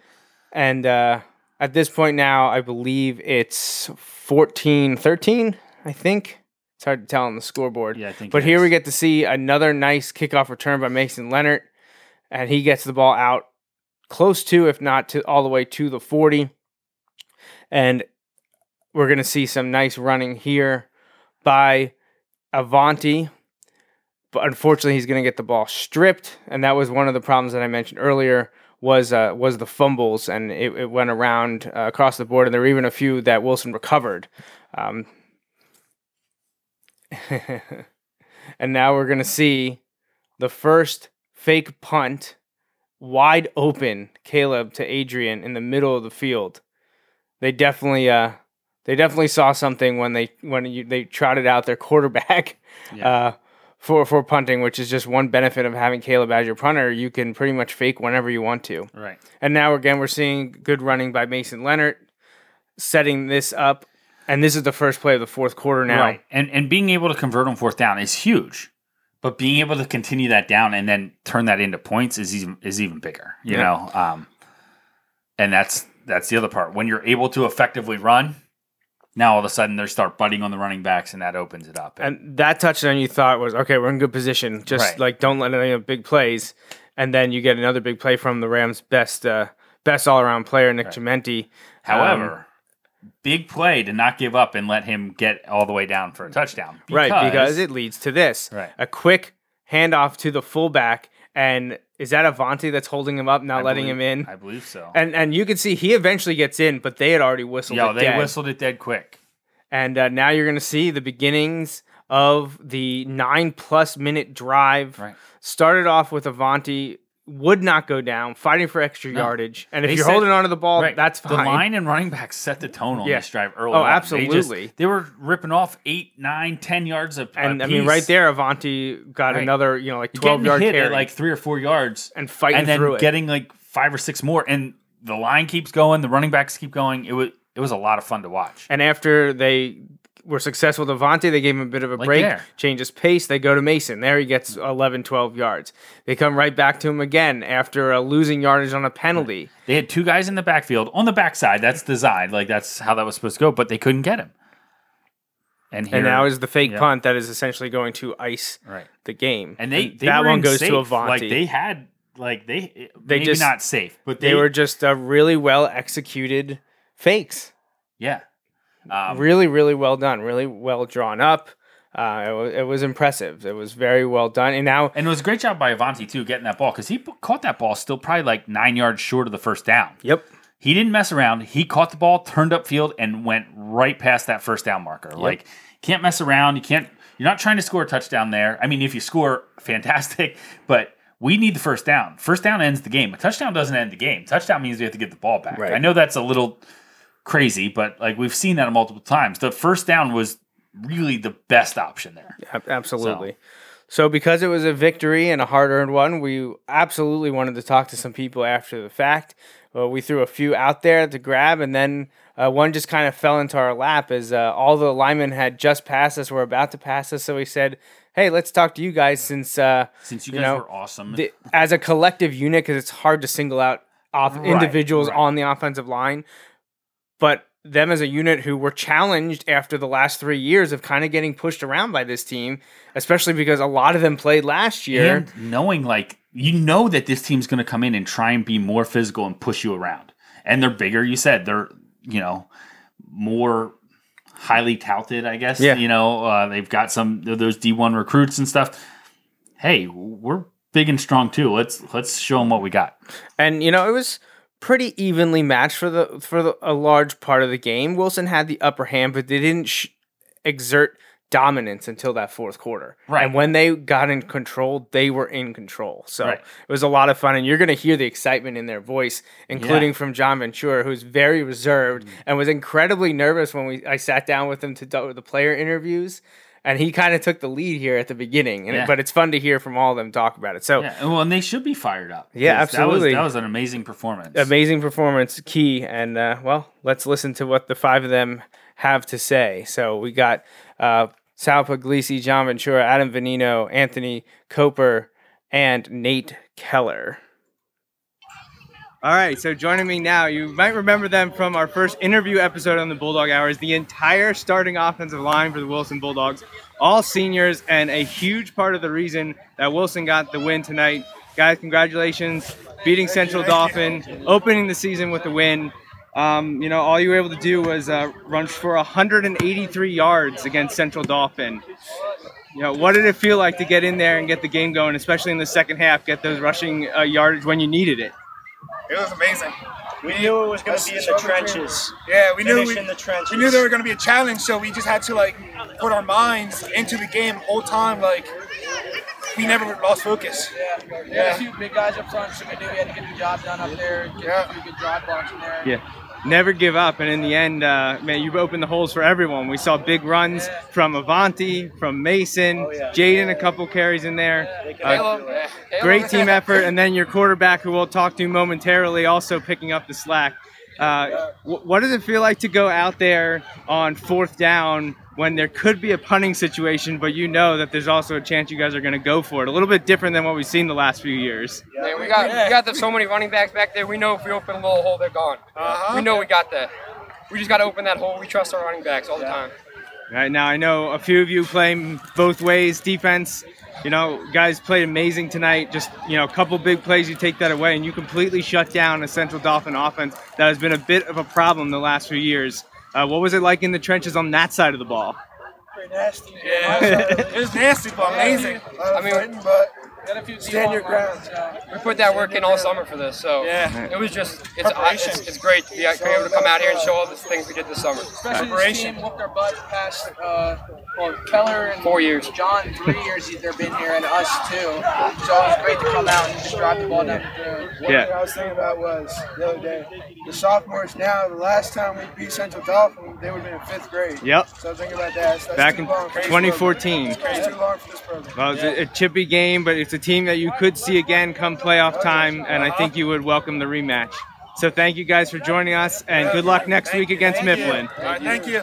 And uh, at this point now, I believe it's 14 13, I think. It's hard to tell on the scoreboard. Yeah, I think But here we get to see another nice kickoff return by Mason Leonard, and he gets the ball out close to, if not to all the way to the 40. And we're going to see some nice running here by Avanti. But unfortunately, he's going to get the ball stripped, and that was one of the problems that I mentioned earlier. Was uh, was the fumbles, and it, it went around uh, across the board, and there were even a few that Wilson recovered. Um, and now we're going to see the first fake punt wide open Caleb to Adrian in the middle of the field. They definitely uh they definitely saw something when they when you, they trotted out their quarterback uh for for punting, which is just one benefit of having Caleb as your punter. You can pretty much fake whenever you want to. Right. And now again we're seeing good running by Mason Leonard setting this up and this is the first play of the fourth quarter now. Right. And and being able to convert on fourth down is huge. But being able to continue that down and then turn that into points is even is even bigger. You Yeah. know? Um and that's that's the other part. When you're able to effectively run, now all of a sudden they start butting on the running backs and that opens it up. And that touchdown you thought was okay, we're in good position. Just Right. like don't let any of the big plays, and then you get another big play from the Rams' best uh, best all around player, Nick Chimenti. However, big play to not give up and let him get all the way down for a touchdown. right, because it leads to this: Right. a quick handoff to the fullback, and is that Avanti that's holding him up, not I letting believe- him in? I believe so. and and you can see he eventually gets in, but they had already whistled it they dead. whistled it dead quick. And uh, now you're going to see the beginnings of the nine plus minute drive. Right. Started off with Avanti, would not go down, fighting for extra yardage. And if They you're said- holding on to the ball, Right. that's fine. The line and running back set the tone on Yeah. this drive early. Oh, on. They, just- absolutely. they were ripping off eight, nine, ten yards of. and I mean, right there, Avanti got Right. another, you know, like 12 getting yard hit carry. like three or four yards And fighting and then through it. getting like five or six more, and the line keeps going, the running backs keep going. It was it was a lot of fun to watch. and after they were successful with Avanti, they gave him a bit of a Like break, there. changes pace. They go to Mason. There he gets 11, 12 yards. They come right back to him again after uh, losing yardage on a penalty. They had two guys in the backfield on the backside. That's designed, like that's how that was supposed to go, but they couldn't get him. And, here, And now is the fake yeah. punt that is essentially going to ice right. the game. And they, they that one goes safe. to Avanti. Like they had like they They maybe just- not safe, but they, they, were just uh, really well executed fakes. yeah. Um, really, really well done. Really well drawn up. Uh, it, was, it was impressive. It was very well done. And now, And it was a great job by Avanti too, getting that ball because he p- caught that ball still probably like nine yards short of the first down. yep, He didn't mess around. He caught the ball, turned upfield, and went right past that first down marker. Like can't mess around. You can't. You're not trying to score a touchdown there. I mean, if you score, fantastic. But we need the first down. First down ends the game. A touchdown doesn't end the game. Touchdown means we have to get the ball back. Right. I know that's a little crazy, but like we've seen that multiple times. The first down was really the best option there. ab- absolutely. So. because it was a victory and a hard earned one, we absolutely wanted to talk to some people after the fact. Well, we threw a few out there to grab, and then uh, one just kind of fell into our lap as uh, all the linemen had just passed us, were about to pass us. So we said, "Hey, let's talk to you guys since uh, Since you You guys know, were awesome. the, as a collective unit because it's hard to single out off Right, individuals right. on the offensive line, but them as a unit who were challenged after the last three years of kind of getting pushed around by this team, especially because a lot of them played last year. and knowing like you know that this team's going to come in and try and be more physical and push you around. And they're bigger you said. They're you know more highly touted i guess Yeah. you know uh, they've got some of those d1 recruits and stuff. Hey we're big and strong too. Let's let's show them what we got. And you know it was pretty evenly matched for the for the, a large part of the game. Wilson had the upper hand, but they didn't sh- exert dominance until that fourth quarter. Right. And when they got in control, they were in control. So Right. it was a lot of fun, and you're going to hear the excitement in their voice, including Yeah. from John Ventura, who's very reserved Mm. and was incredibly nervous when we I sat down with him to do the player interviews. And he kind of took the lead here at the beginning, and Yeah. but it's fun to hear from all of them talk about it. So yeah and, well and they should be fired up Yeah, 'cause that was- absolutely. that was, an amazing performance amazing performance key and uh, well let's listen to what the five of them have to say so we got uh, sal puglisi john ventura adam venino anthony coper and nate keller all right, so joining me now, you might remember them from our first interview episode on the Bulldog Hours. The entire starting offensive line for the Wilson Bulldogs, all seniors, and a huge part of the reason that Wilson got the win tonight guys, congratulations, beating Central Dauphin, opening the season with a win. Um, you know, all you were able to do was uh, run for 183 yards against Central Dauphin. You know, what did it feel like to get in there and get the game going, especially in the second half, get those rushing uh, yardage when you needed it? It was amazing. We knew it was going to be in the trenches. Yeah, we knew Finish we, in the trenches. we knew there were going to be a challenge, so we just had to like put our minds into the game the whole time. Like we never lost focus. Yeah, had a few big guys up front, so we knew we had to get the job done up there, get Yeah. a few good drive blocks in there. Yeah. Never give up, and in the end, uh, man, you've opened the holes for everyone. We saw big runs from Avanti, from Mason, Jaden, a couple carries in there. Uh, great team effort, and then your quarterback, who we'll talk to momentarily, also picking up the slack. Uh, what does it feel like to go out there on fourth down when there could be a punting situation, but you know that there's also a chance you guys are going to go for it? A little bit different than what we've seen the last few years. Man, we got we got the, so many running backs back there. We know if we open a little hole, they're gone. Uh-huh. We know we got that. We just got to open that hole. We trust our running backs all the time. Right now, I know a few of you playing both ways defense. You know, guys played amazing tonight. Just you know, a couple big plays, you take that away, and you completely shut down a Central Dauphin offense that has been a bit of a problem the last few years. Uh, what was it like in the trenches on that side of the ball? Pretty nasty. Yeah, it was nasty, but amazing. I mean, but Got a few Stand your ground. we put that work in all summer for this, so Yeah. it was just it's, it's it's great to be able to come out here and show all the things we did this summer. Especially this team whooped our butt past, uh, well, Keller and Four years. John, three years they've been here, and us too. So it was great to come out and just drive the ball down the field. One thing I was thinking about was the other day, the sophomores now, the last time we beat Central Dauphin, they would have been in fifth grade. Yep. So I was thinking about that. So that's Back too in long for 2014. program. It's too long for this program. Well, it's a, a chippy game, but it's a team that you could see again come playoff time, and I think you would welcome the rematch. So thank you guys for joining us, and good luck next week against Mifflin. All right, thank you.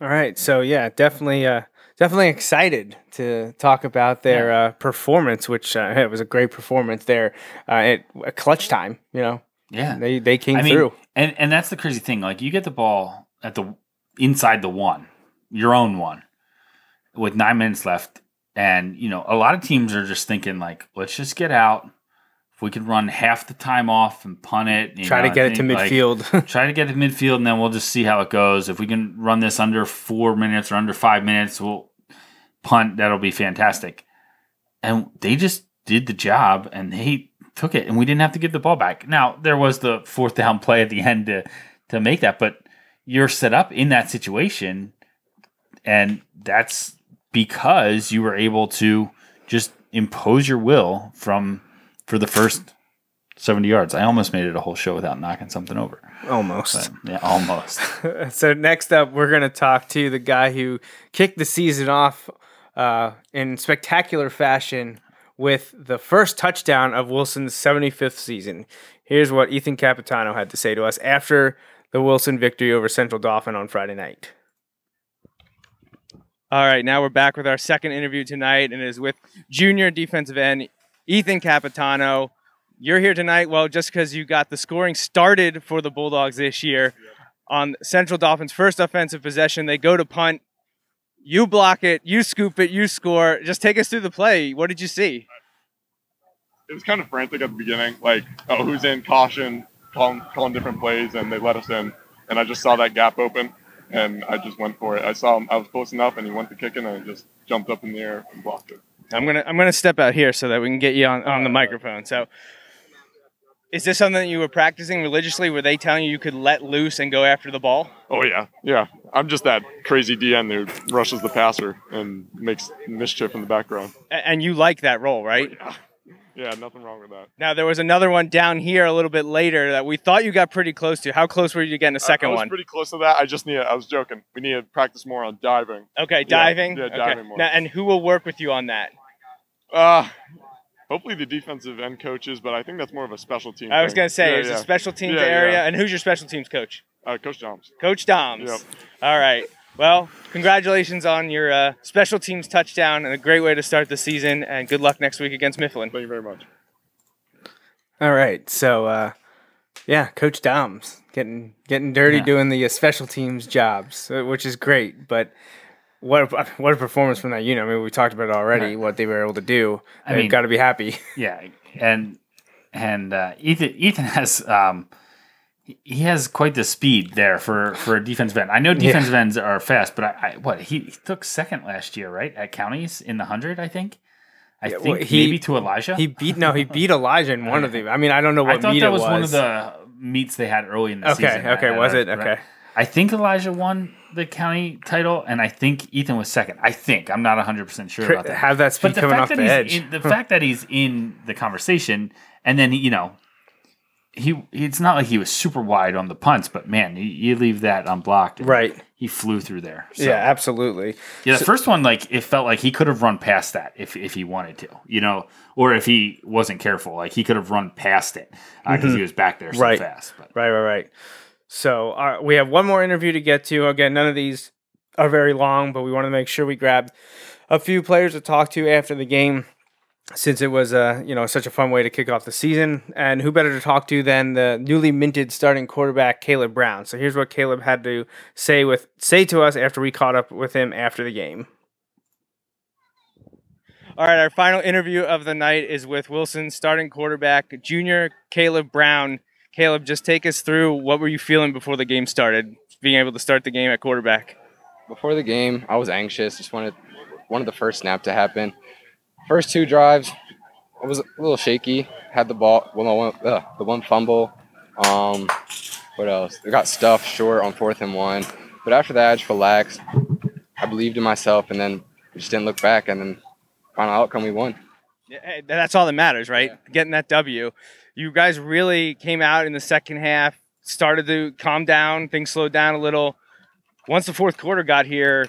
All right, so yeah, definitely, uh, definitely excited to talk about their uh, performance, which uh, it was a great performance there uh, at clutch time. You know, Yeah. they they came I mean, through. and and that's the crazy thing. Like you get the ball at the inside the one, your own one, with nine minutes left, and you know a lot of teams are just thinking like, let's just get out. If we could run half the time off and punt it, you Try know, to get it to think, like, midfield. try to get to midfield, and then we'll just see how it goes. If we can run this under four minutes or under five minutes, we'll punt. That'll be fantastic. And they just did the job, and they took it, and we didn't have to give the ball back. Now there was the fourth down play at the end to to make that, but you're set up in that situation, and that's because you were able to just impose your will from for the first 70 yards. I almost made it a whole show without knocking something over. Almost. But, yeah, almost. so next up, we're going to talk to the guy who kicked the season off uh, in spectacular fashion with the first touchdown of Wilson's 75th season. Here's what Ethan Capitano had to say to us after the Wilson victory over Central Dauphin on Friday night. All right, now we're back with our second interview tonight, and it is with junior defensive end Ethan Capitano. You're here tonight, well, just because you got the scoring started for the Bulldogs this year on Central Dauphins' first offensive possession. They go to punt. You block it, you scoop it, you score. Just take us through the play. What did you see? it was kind of frantic at the beginning, like, oh, who's in, caution, calling, calling different plays, and they let us in. And I just saw that gap open, and I just went for it. I saw him, I was close enough, and he went to kick it, and I just jumped up in the air and blocked it. I'm gonna I'm gonna step out here so that we can get you on, on the microphone. So, is this something that you were practicing religiously? Were they telling you you could let loose and go after the ball? Oh, yeah, yeah. I'm just that crazy DN who rushes the passer and makes mischief in the background. And you like that role, right? Oh, yeah, nothing wrong with that. Now there was another one down here a little bit later that we thought you got pretty close to. How close were you to getting a second I, I was one? pretty close to that. I just need. I was joking. We need to practice more on diving. Okay, diving. Yeah, diving more. Now, and who will work with you on that? Uh, hopefully the defensive end coaches, but I think that's more of a special team. I was gonna say Yeah, it's yeah. a special teams Yeah, area. yeah. And who's your special teams coach? Uh, Coach Joms. Coach Doms. Yep. All right. Well, congratulations on your uh, special teams touchdown and a great way to start the season. And good luck next week against Mifflin. Thank you very much. All right. So, uh, yeah, Coach Doms getting getting dirty Yeah. doing the uh, special teams jobs, uh, which is great. But what a, what a performance from that unit. I mean, we talked about it already. What they were able to do. I They've mean- got to be happy. Yeah, and and uh, Ethan Ethan has um, he- has quite the speed there for for a defensive end. I know defensive ends are fast, but I, I what he, he took second last year, right at counties in the hundred, I think. I Yeah, think well, he- maybe to Elijah. He beat no, he beat Elijah in one of the. I mean, I don't know what I thought meet that it was, was. one of the meets they had early in the Okay, season. okay, I was it? Okay. I think Elijah won the county title, and I think Ethan was second. I think I'm not 100 percent sure about that. have that speed but the coming off the edge. in, the fact that he's in the conversation, and then you know, he it's not like he was super wide on the punts, but man, you, you leave that unblocked, Right. He flew through there. So, Yeah, absolutely. yeah, the So- first one, like it felt like he could have run past that if if he wanted to, you know, or if he wasn't careful, like he could have run past it because Mhm. he was back there so right. fast. But Right, right, right. So uh, we have one more interview to get to. Again, none of these are very long, but we want to make sure we grab a few players to talk to after the game, since it was uh, you know such a fun way to kick off the season. And who better to talk to than the newly minted starting quarterback Caleb Brown? So here's what Caleb had to say with say to us after we caught up with him after the game. All right, our final interview of the night is with Wilson starting quarterback, junior Caleb Brown. Caleb, just take us through what were you feeling before the game started, being able to start the game at quarterback. Before the game, I was anxious. Just wanted wanted the first snap to happen. First two drives, I was a little shaky. Had the ball, well, no, one, uh, the one fumble. Um, what else? I got stuffed short on fourth and one. But after that, I just relaxed. I believed in myself, and then we just didn't look back. And then final outcome, we won. Yeah, hey, That's all that matters, right? Getting that W. You guys really came out in the second half, started to calm down, things slowed down a little. Once the fourth quarter got here,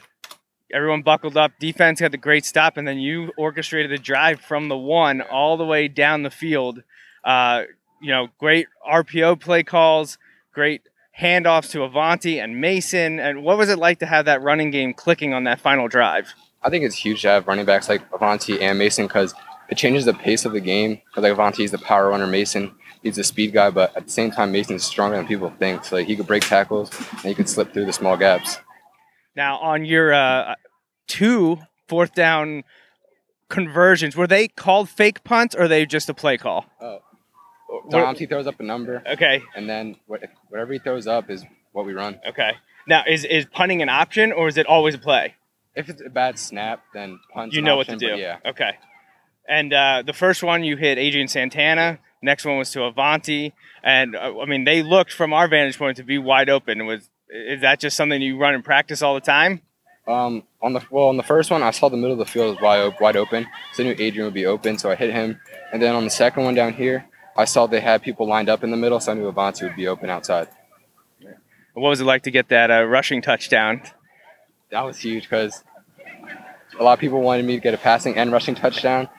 everyone buckled up. Defense had the great stop, and then you orchestrated the drive from the one all the way down the field. Uh, you know, great RPO play calls, great handoffs to Avanti and Mason. And what was it like to have that running game clicking on that final drive? I think it's huge to have running backs like Avanti and Mason because it changes the pace of the game. Because like Avanti is the power runner, Mason he's the speed guy, but at the same time, Mason's stronger than people think. So like, he could break tackles and he could slip through the small gaps. Now, on your uh, two fourth down conversions, were they called fake punts or are they just a play call? Oh, Avanti throws up a number. Okay. And then whatever he throws up is what we run. Okay. Now, is is punting an option or is it always a play? If it's a bad snap, then punt's You an know what to do. Yeah. Okay. And uh, the first one you hit Adrian Santana. Next one was to Avanti, and uh, I mean they looked from our vantage point to be wide open. Was is that just something you run in practice all the time? Um, on the well, on the first one, I saw the middle of the field was wide, op- wide open, so I knew Adrian would be open, so I hit him. And then on the second one down here, I saw they had people lined up in the middle, so I knew Avanti would be open outside. What was it like to get that uh, rushing touchdown? That was huge because a lot of people wanted me to get a passing and rushing touchdown,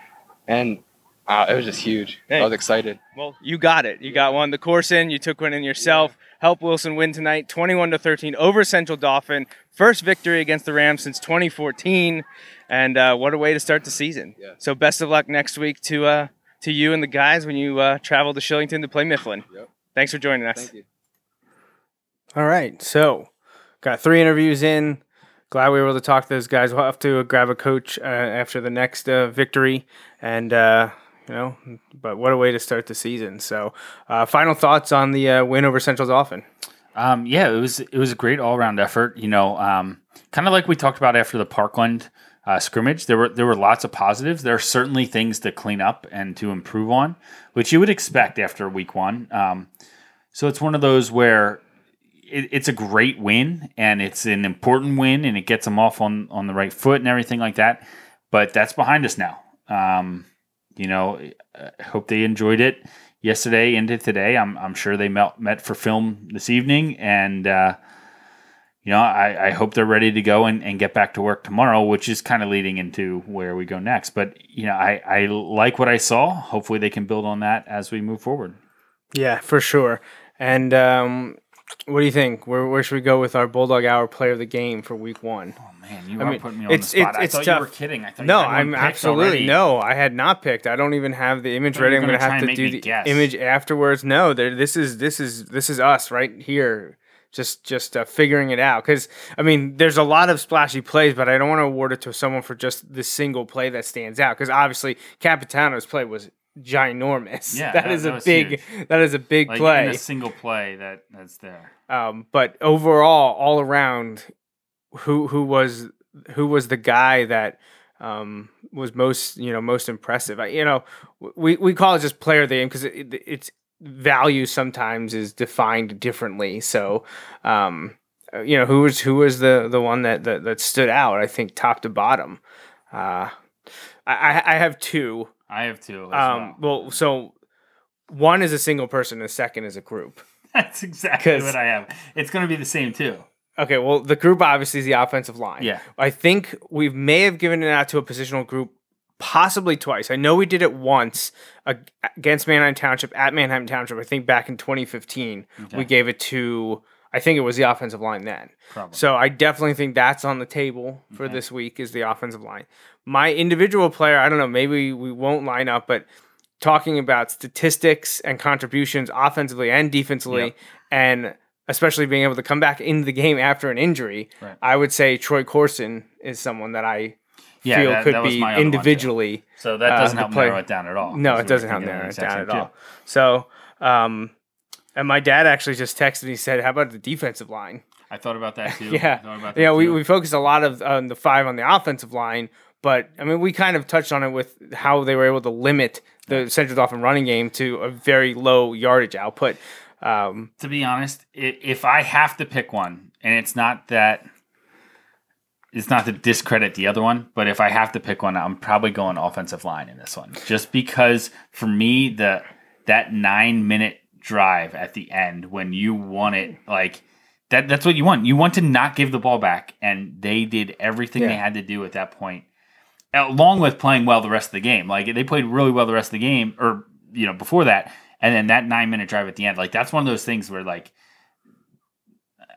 and uh, it was just huge. Hey. I was excited. Well, you got it. You got one. The course in. You took one in yourself. Help Wilson win tonight, 21 to 13 over Central Dauphin. First victory against the Rams since 2014, and uh, what a way to start the season. Yeah. So best of luck next week to uh, to you and the guys when you uh, travel to Shillington to play Mifflin. Yep. Thanks for joining us. Thank you. All right, so got three interviews in. Glad we were able to talk to those guys. We'll have to grab a coach uh, after the next uh, victory, and uh, you know, but what a way to start the season. So, uh, final thoughts on the uh, win over Central Dauphin. Um, yeah, it was it was a great all around effort. You know, um, kind of like we talked about after the Parkland uh, scrimmage. There were there were lots of positives. There are certainly things to clean up and to improve on, which you would expect after week one. Um, so it's one of those where it, it's a great win and it's an important win and it gets them off on on the right foot and everything like that. But that's behind us now. Um, you know, I hope they enjoyed it yesterday into today. I'm, I'm sure they met, met for film this evening, and uh, you know, I, I hope they're ready to go and, and get back to work tomorrow, which is kind of leading into where we go next. But you know, I, I like what I saw. Hopefully, they can build on that as we move forward. Yeah, for sure. And um, what do you think? Where, where should we go with our Bulldog Hour Player of the Game for Week One? Man, you I are mean, putting me on it's- the spot. it's- I thought tough. you were kidding. I thought no, you had one I'm absolutely already. no. I had not picked. I don't even have the image ready. I'm gonna gonna have to do the guess. image afterwards. No, there. This is this is this is us right here. just just uh, figuring it out. Because I mean, there's a lot of splashy plays, but I don't want to award it to someone for just the single play that stands out. Because obviously, Capitano's play was ginormous. Yeah, that that- is a was big huge. that is a big like play. a single play that that's there. Um, but overall, all around, who who was who was the guy that um, was most you know most impressive? I, you know, we we call it just player of the game because it, it, it's value sometimes is defined differently. So, um, uh, you know, who was who was the the one that that, that stood out? I think top to bottom. Uh, I I have two. I have two. Um, well, so one is a single person, and the second is a group. That's exactly what I have. It's going to be the same too. Okay, well, the group obviously is the offensive line. Yeah. I think we may have given it out to a positional group possibly twice. I know we did it once against Manheim Township at Manheim Township. I think back in 2015, Okay. we gave it to. I think it was the offensive line then. Probably. So I definitely think that's on the table for this week is the offensive line. My individual player, I don't know, maybe we won't line up, but talking about statistics and contributions offensively and defensively, Yep. and especially being able to come back into the game after an injury, Right. I would say Troy Corson is someone that I Yeah, feel that- could that be my other one, too. individually. So that uh, doesn't the help player- narrow it down at all. No, it doesn't help narrow it down at all. So, um, and my dad actually just texted me said, "How about the defensive line?" I thought about that too. Yeah, about that yeah. We, too. we focused a lot of on the five on the offensive line, but I mean, we kind of touched on it with how they were able to limit the Central Dauphin running game to a very low yardage output. Um, to be honest, if I have to pick one, and it's not that, it's not to discredit the other one, but if I have to pick one, I'm probably going offensive line in this one, just because for me the that nine minute drive at the end when you want it like. That, that's what you want. You want to not give the ball back, and they did everything they had to do at that point, along with playing well the rest of the game. Like they played really well the rest of the game, or you know before that, and then that nine minute drive at the end. Like that's one of those things where like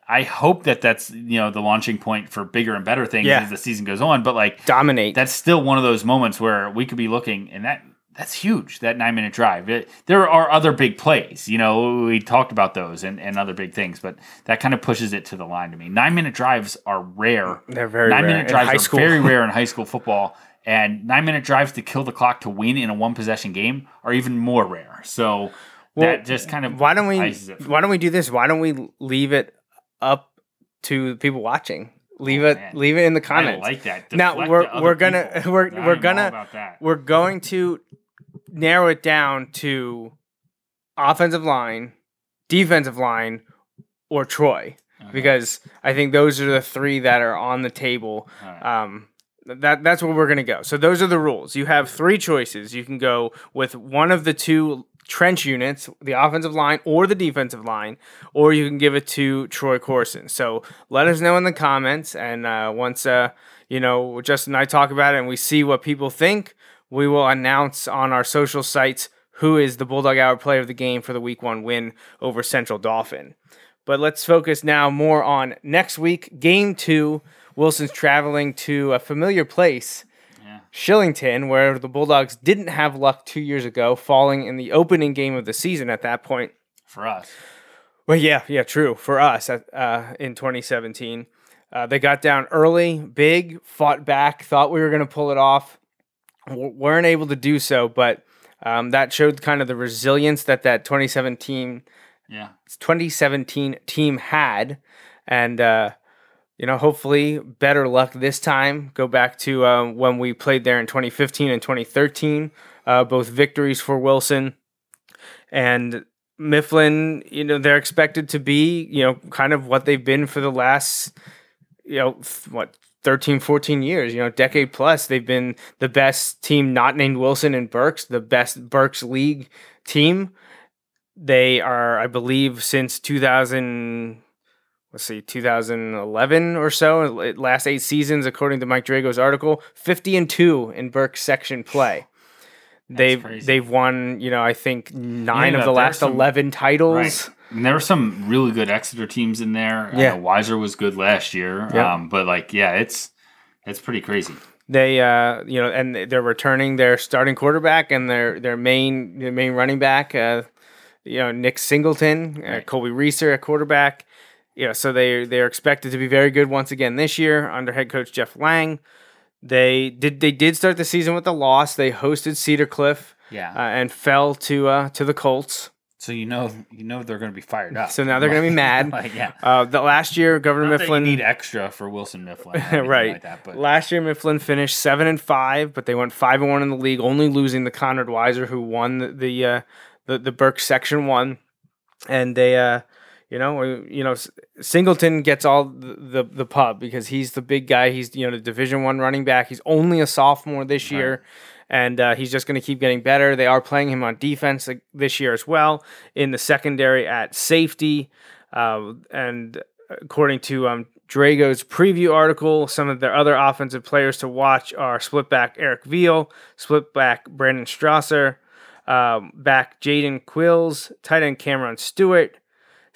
I hope that that's you know the launching point for bigger and better things Yeah. as the season goes on. But like dominate. that's still one of those moments where we could be looking, and that that's huge. That nine minute drive. It, there are other big plays. You know, we talked about those and, and other big things, but that kind of pushes it to the line to me. Nine minute drives are rare. They're very nine rare. minute In drives are school. very rare in high school football. And nine minute drives to kill the clock to win in a one possession game are even more rare. So that just kind of why don't we ices it for why don't we do this? Why don't we leave it up to the people watching? Leave it leave it in the comments. like that. Now we're we're gonna people. we're I we're gonna we're going to narrow it down to offensive line, defensive line, or Troy. Because I think those are the three that are on the table. Um, that that's where we're gonna go. So those are the rules. You have three choices. You can go with one of the two trench units, the offensive line or the defensive line, or you can give it to Troy Corson. So let us know in the comments, and uh, once uh, you know Justin and I talk about it, and we see what people think, we will announce on our social sites who is the Bulldog Hour player of the game for the Week One win over Central Dauphin. But let's focus now more on next week, game two. Wilson's traveling to a familiar place, Shillington, where the Bulldogs didn't have luck two years ago, falling in the opening game of the season at that point. for us. Well, yeah, yeah, true. For us at, uh, in 2017, uh, they got down early, big, fought back, thought we were going to pull it off. W- weren't able to do so, but um, that showed kind of the resilience that that 2017 Yeah. 2017 team had, and uh, you know, hopefully better luck this time. Go back to um, when we played there in 2015 and 2013, uh, both victories for Wilson and Mifflin. You know, they're expected to be, you know, kind of what they've been for the last, you know, what 13, 14 years, you know, decade plus. They've been the best team not named Wilson and Berks, the best Berks League team. They are, I believe, since 2000, let's see, 2011 or so, last eight seasons, according to Mike Drago's article, 50 and 2 in Berks section play. They've they've won, you know, I think nine Yeah, of the last some- 11 titles. Right. And there were some really good Exeter teams in there. Yeah. Uh, Weiser was good last year. Yep. Um, but like, yeah, it's it's pretty crazy. They, uh, you know, and they're returning their starting quarterback and their their main their main running back. Uh, you know, Nick Singleton, uh, Colby Reeser at quarterback. You know, so they they're expected to be very good once again this year under head coach Jeff Lang. They did they did start the season with a loss. They hosted Cedar Cliff, Yeah. uh, and fell to uh, to the Colts. So you know you know they're going to be fired up. So now they're going to be mad. Like, yeah. Uh, the last year, Governor Not Mifflin need extra for Wilson Mifflin, right. Like that, but Last year, Mifflin finished seven and five, but they went five and one in the league, only losing the Conrad Weiser, who won the the uh, the, the Burke Section One, and they, uh, you know, uh, you know, Singleton gets all the, the the pub because he's the big guy. He's you know the Division One running back. He's only a sophomore this year. And uh, he's just going to keep getting better. They are playing him on defense this year as well in the secondary at safety. Uh, and according to um, Drago's preview article, some of their other offensive players to watch are split back Eric Veal, split back Brandon Strasser, um, back Jaden Quills, tight end Cameron Stewart,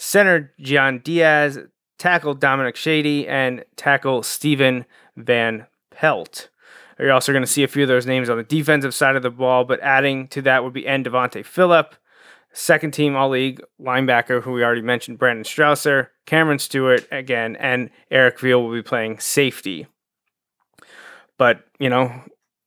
center John Diaz, tackle Dominic Shady, and tackle Stephen Van Pelt. You're also going to see a few of those names on the defensive side of the ball, but adding to that would be N. Devontae Phillip, second team All League linebacker, who we already mentioned, Brandon Strausser, Cameron Stewart again, and Eric Veal will be playing safety. But, you know,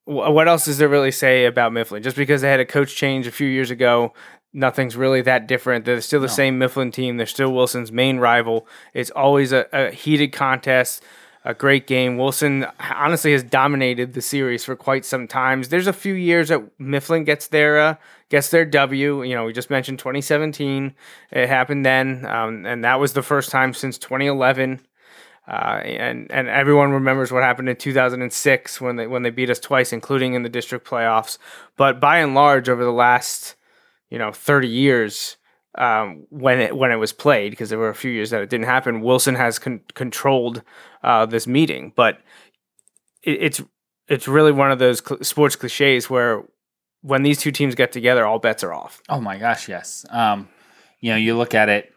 what else does there really say about Mifflin? Just because they had a coach change a few years ago, nothing's really that different. They're still the same Mifflin team. They're still Wilson's main rival. It's always a, a heated contest, a great game. Wilson honestly has dominated the series for quite some times. There's a few years that Mifflin gets their uh, gets their W. You know, we just mentioned 2017. It happened then, um, and that was the first time since 2011. Uh, and and everyone remembers what happened in 2006 when they when they beat us twice, including in the district playoffs. But by and large, over the last you know 30 years, um, when it when it was played, because there were a few years that it didn't happen, Wilson has con- controlled uh, this meeting. But it, it's it's really one of those cl- sports cliches where when these two teams get together, all bets are off. Oh my gosh, yes. Um, you know, you look at it.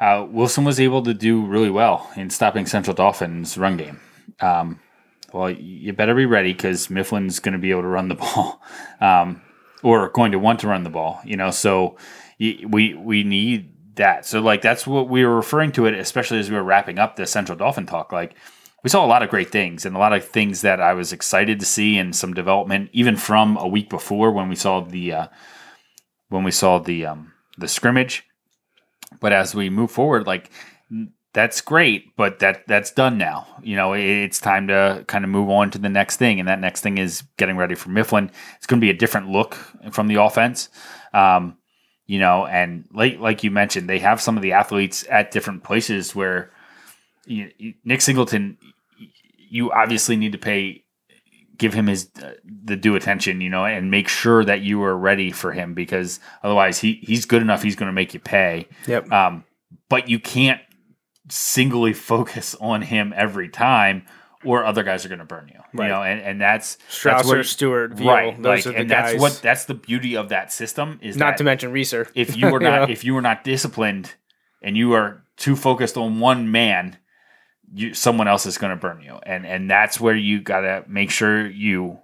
Uh, Wilson was able to do really well in stopping Central Dauphins' run game. Um, well, you better be ready because Mifflin's going to be able to run the ball, um, or going to want to run the ball. You know, so we we need that. So like that's what we were referring to it, especially as we were wrapping up the Central Dauphin talk. Like we saw a lot of great things and a lot of things that I was excited to see and some development even from a week before when we saw the uh, when we saw the um, the scrimmage. But as we move forward, like that's great, but that that's done now. You know, it's time to kind of move on to the next thing, and that next thing is getting ready for Mifflin. It's going to be a different look from the offense. Um, you know, and like like you mentioned, they have some of the athletes at different places where you, you- Nick Singleton, you obviously need to pay, give him his uh, the due attention, you know, and make sure that you are ready for him because otherwise he he's good enough. He's going to make you pay. Yep. Um, but you can't singly focus on him every time. Or other guys are going to burn you, Right. you know, and, and that's Strausser, that's what- Stewart, Veal, right? those like, are the and that's what that's the beauty of that system is Not to mention Reeser. if you were You not know? if you were not disciplined and you are too focused on one man you someone else is going to burn you and and that's where you got to make sure you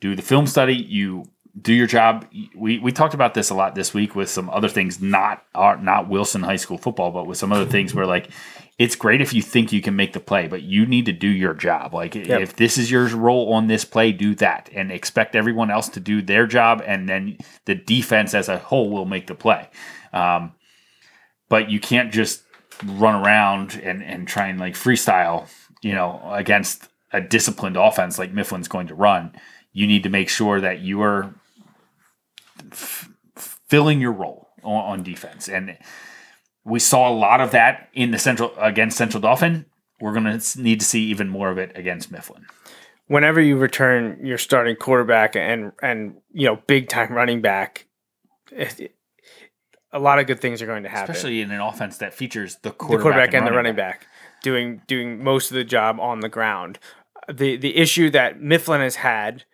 do the film study you do your job we we talked about this a lot this week with some other things not are not Wilson high school football but with some other things where like it's great if you think you can make the play but you need to do your job like Yep. if this is your role on this play do that and expect everyone else to do their job and then the defense as a whole will make the play um, but you can't just run around and, and try and like freestyle, you know, against a disciplined offense like Mifflin's going to run. You need to make sure that you are f- filling your role on, on defense. And we saw a lot of that in the central against Central Dauphin. We're going to need to see even more of it against Mifflin. whenever you return your starting quarterback and and you know big time running back, it- a lot of good things are going to happen. Especially in an offense that features the the quarterback, quarterback and, the running back. doing doing most of the job on the ground. The the issue that Mifflin has had,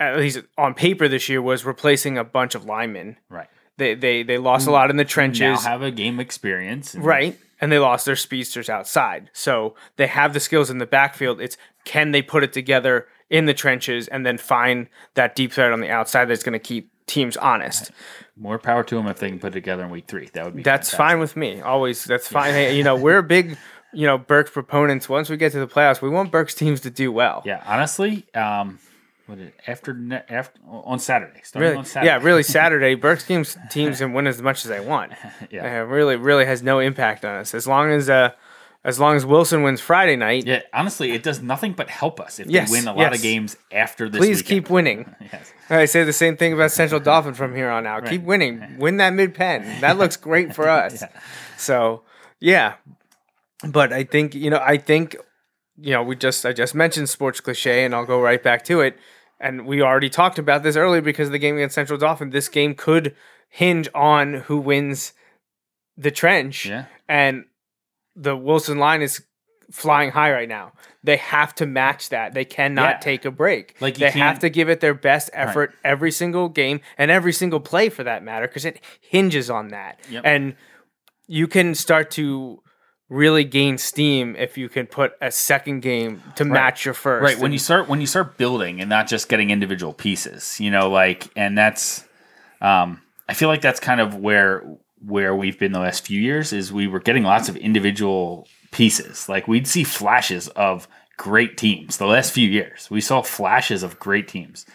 at least on paper this year, was replacing a bunch of linemen. Right. They they they lost a lot in the trenches. Now have a game experience. and- Right. And they lost their speedsters outside. So they have the skills in the backfield. It's can they put it together in the trenches and then find that deep threat on the outside that's going to keep teams honest. More power to them if they can put it together in week three. That would be That's fantastic. fine with me. Always, that's fine. Hey, you know, we're big, you know, Berks proponents. Once we get to the playoffs, we want Berks teams to do well. Yeah, honestly, um, what is it, after ne- after on Saturday, starting Really, on Saturday. yeah, really. Saturday, Berks teams teams can win as much as they want. Yeah. Uh, really, really has no impact on us as long as uh, as long as Wilson wins Friday night. Yeah, honestly, it does nothing but help us if Yes, we win a lot yes. of games after this. Please weekend. keep winning. Yes. I say the same thing about Central Dauphin from here on out. Keep winning. Win that Mid-Penn. That looks great for us. So yeah, but I think you know I think you know we just I just mentioned sports cliche and I'll go right back to it. And we already talked about this earlier because of the game against Central Dauphin. This game could hinge on who wins the trench. Yeah. And the Wilson line is flying high right now. They have to match that. They cannot Yeah. take a break. Like, they have to give it their best effort every single game and every single play for that matter because it hinges on that. Yep. And you can start to really gain steam if you can put a second game to match your first. Right when And- you start when you start building and not just getting individual pieces, you know, like and that's um I feel like that's kind of where where we've been the last few years is we were getting lots of individual pieces. Like we'd see flashes of great teams the last few years. We saw flashes of great teams.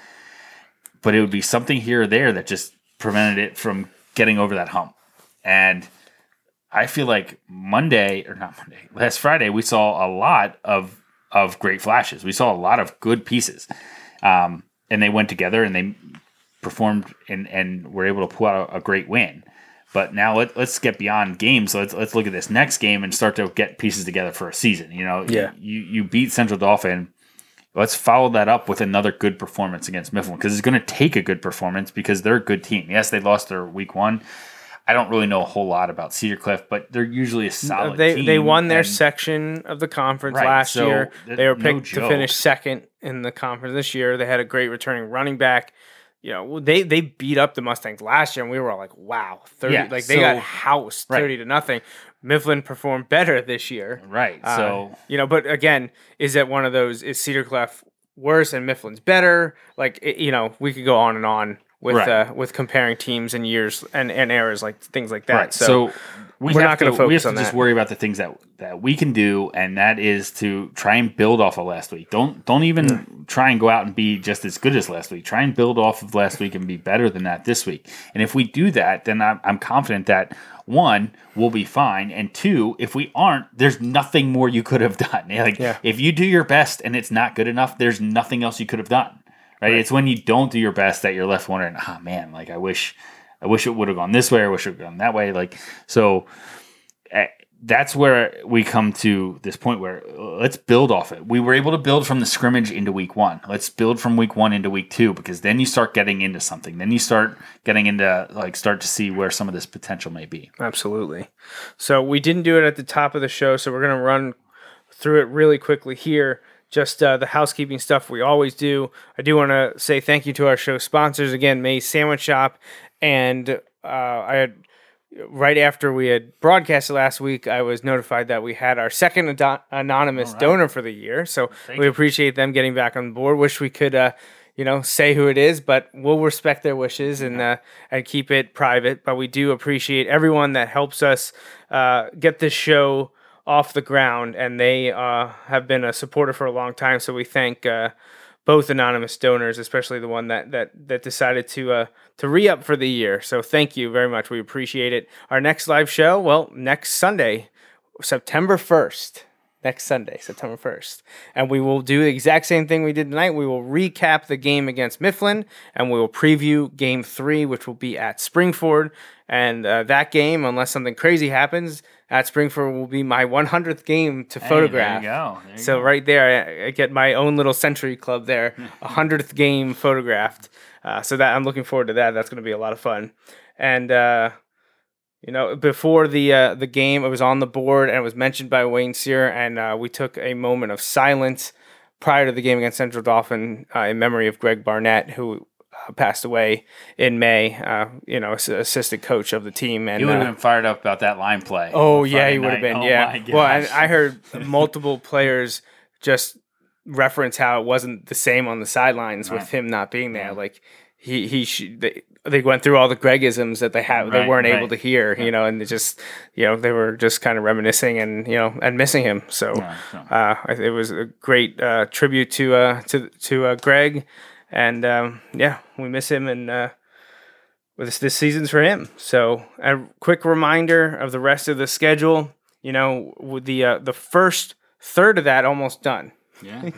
But it would be something here or there that just prevented it from getting over that hump. And I feel like Monday or not Monday, last Friday we saw a lot of of great flashes. We saw a lot of good pieces, um, and they went together and they performed and and were able to pull out a, a great win. But now let, let's get beyond games. Let's let's look at this next game and start to get pieces together for a season. You know, Yeah. You you beat Central Dauphin. Let's follow that up with another good performance against Mifflin because it's going to take a good performance because they're a good team. Yes, they lost their week one. I don't really know a whole lot about Cedar Cliff, but they're usually a solid they team. they won their section of the conference Right, last so year. th- They were no picked to finish second in the conference this year. They had a great returning running back. You know, they they beat up the Mustangs last year, and we were all like, "Wow, thirty! Yeah, like they got so- housed Right. thirty to nothing." Mifflin performed better this year, Right, Uh, so- you know, but again, is that one of those? Is Cedar Cliff worse and Mifflin's better? Like it, you know, we could go on and on with Right. uh, with comparing teams and years and, and eras like things like that. Right. So, So, we we're have not going to to we have to on just that. worry about the things that that we can do, and that is to try and build off of last week. Don't don't even try and go out and be just as good as last week. Try and build off of last week and be better than that this week. And if we do that, then I'm, I'm confident that one we'll be fine, and two, if we aren't, there's nothing more you could have done. Like Yeah. if you do your best and it's not good enough, there's nothing else you could have done. Right? It's when you don't do your best that you're left wondering, oh man, like I wish I wish it would have gone this way, I wish it would have gone that way. Like so eh, that's where we come to this point where uh, let's build off it. We were able to build from the scrimmage into week one. Let's build from week one into week two because then you start getting into something. Then you start getting into like start to see where some of this potential may be. Absolutely. So we didn't do it at the top of the show, so we're gonna run through it really quickly here. Just uh, the housekeeping stuff we always do. I do want to say thank you to our show sponsors again, May's Sandwich Shop, and uh, I had right after we had broadcasted last week, I was notified that we had our second anonymous donor for the year. So we appreciate them getting back on board. Wish we could. Uh, you know, say who it is, but we'll respect their wishes and uh, and keep it private. But we do appreciate everyone that helps us uh, get this show off the ground, and they uh, have been a supporter for a long time. So we thank uh, both anonymous donors, especially the one that that that decided to uh, to re up for the year. So thank you very much. We appreciate it. Our next live show, well, next Sunday, September first. Next Sunday, September 1st. And we will do the exact same thing we did tonight. We will recap the game against Mifflin and we will preview game three, which will be at Springford. And uh, that game, unless something crazy happens, at Springford will be my 100th game to Hey, photograph. there you go. There you so go. right there, I, I get my own little century club there, a hundredth game photographed. Uh, so that I'm looking forward to that. That's going to be a lot of fun. And uh, you know, before the uh, the game, it was on the board and it was mentioned by Wayne Sear, and uh, we took a moment of silence prior to the game against Central Dauphin uh, in memory of Greg Barnett, who passed away in May. Uh, you know, assistant coach of the team, and You would have uh, been fired up about that line play. Oh yeah, Friday he would have been. Oh, yeah. Well, and. I heard multiple players just reference how it wasn't the same on the sidelines Right. with him not being there. Like he he sh- they, they went through all the Gregisms that they have they weren't right. able to hear, you know, and it just you know they were just kind of reminiscing and you know and missing him. So uh, it was a great uh, tribute to uh, to to uh, Greg, and um, yeah, we miss him and. Uh, this this season's for him. So a quick reminder of the rest of the schedule. You know, with the uh, the first third of that almost done. Yeah.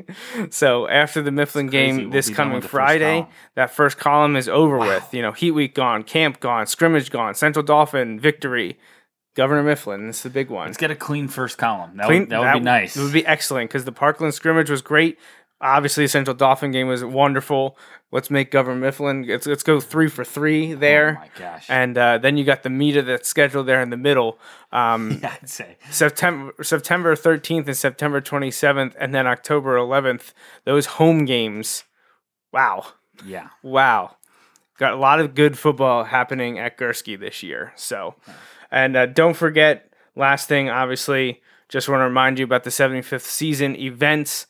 so after the Mifflin game We'll this coming with the first Friday, that first column is over with. You know, Heat Week gone, camp gone, scrimmage gone, Central Dauphin victory, Governor Mifflin. This is the big one. Let's get a clean first column. That, Clean- would, that would be nice. It would be excellent because the Parkland scrimmage was great. Obviously, the Central Dauphin game was wonderful. Let's make Governor Mifflin. Let's, let's go three for three there. Oh my gosh. And uh, then you got the meat of that schedule there in the middle. Um, yeah, I'd say. September September 13th and September 27th, and then October 11th. Those home games. Wow. Yeah. Wow. Got a lot of good football happening at Gursky this year. So, and uh, don't forget, last thing, obviously, just want to remind you about the 75th season events.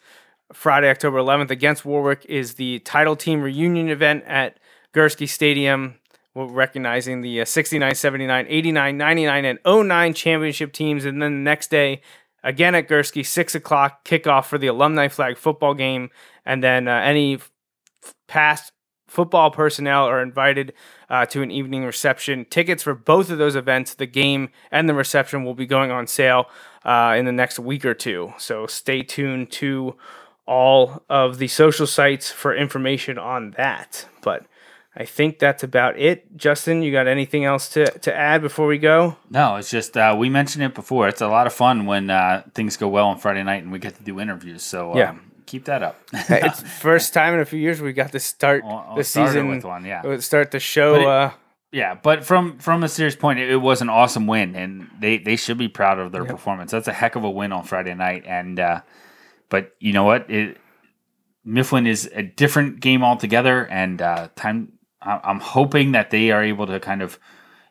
Friday, October 11th against Warwick is the title team reunion event at Gursky Stadium. We're recognizing the uh, 69, 79, 89, 99, and 09 championship teams. And then the next day, again at Gursky, 6 o'clock kickoff for the alumni flag football game. And then uh, any f- past football personnel are invited uh, to an evening reception. Tickets for both of those events, the game and the reception, will be going on sale uh, in the next week or two. So stay tuned to all of the social sites for information on that. But I think that's about it. Justin, you got anything else to, to add before we go? No, it's just uh, we mentioned it before. It's a lot of fun when uh, things go well on Friday night and we get to do interviews. So um, Yeah. keep that up. it's first time in a few years we got to start I'll the start it season with one, yeah. Start the show. But it- uh, Yeah, but from from a serious point, it, it was an awesome win, and they they should be proud of their performance. That's a heck of a win on Friday night, and uh, but you know what? It Mifflin is a different game altogether, and uh, time. I'm hoping that they are able to kind of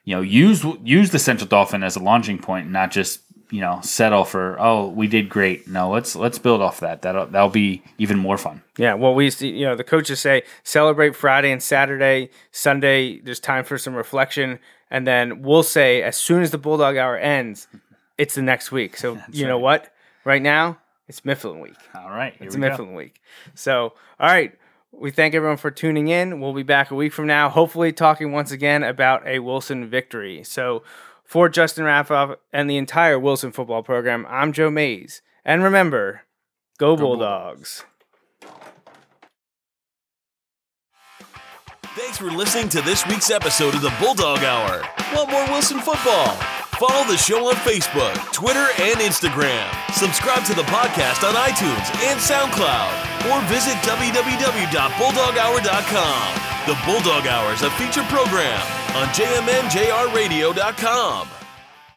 you know use use the Central Dauphin as a launching point, and not just you know settle for oh we did great. No, let's let's build off that. That'll that'll be even more fun. Yeah, well, we see, you know, the coaches say celebrate Friday and Saturday. Sunday, there's time for some reflection. And then we'll say, as soon as the Bulldog Hour ends, it's the next week. So, you know what? Right now, it's Mifflin Week. All right, here It's we go. Mifflin Week. So, all right. We thank everyone for tuning in. We'll be back a week from now, hopefully talking once again about a Wilson victory. So, for Justin Raffoff and the entire Wilson football program, I'm Joe Mays. And remember, go, Bulldogs. Thanks for listening to this week's episode of the Bulldog Hour. Want more Wilson football? Follow the show on Facebook, Twitter, and Instagram. Subscribe to the podcast on iTunes and SoundCloud, or visit www.bulldoghour.com. The Bulldog Hour is a feature program on jmnjrradio.com.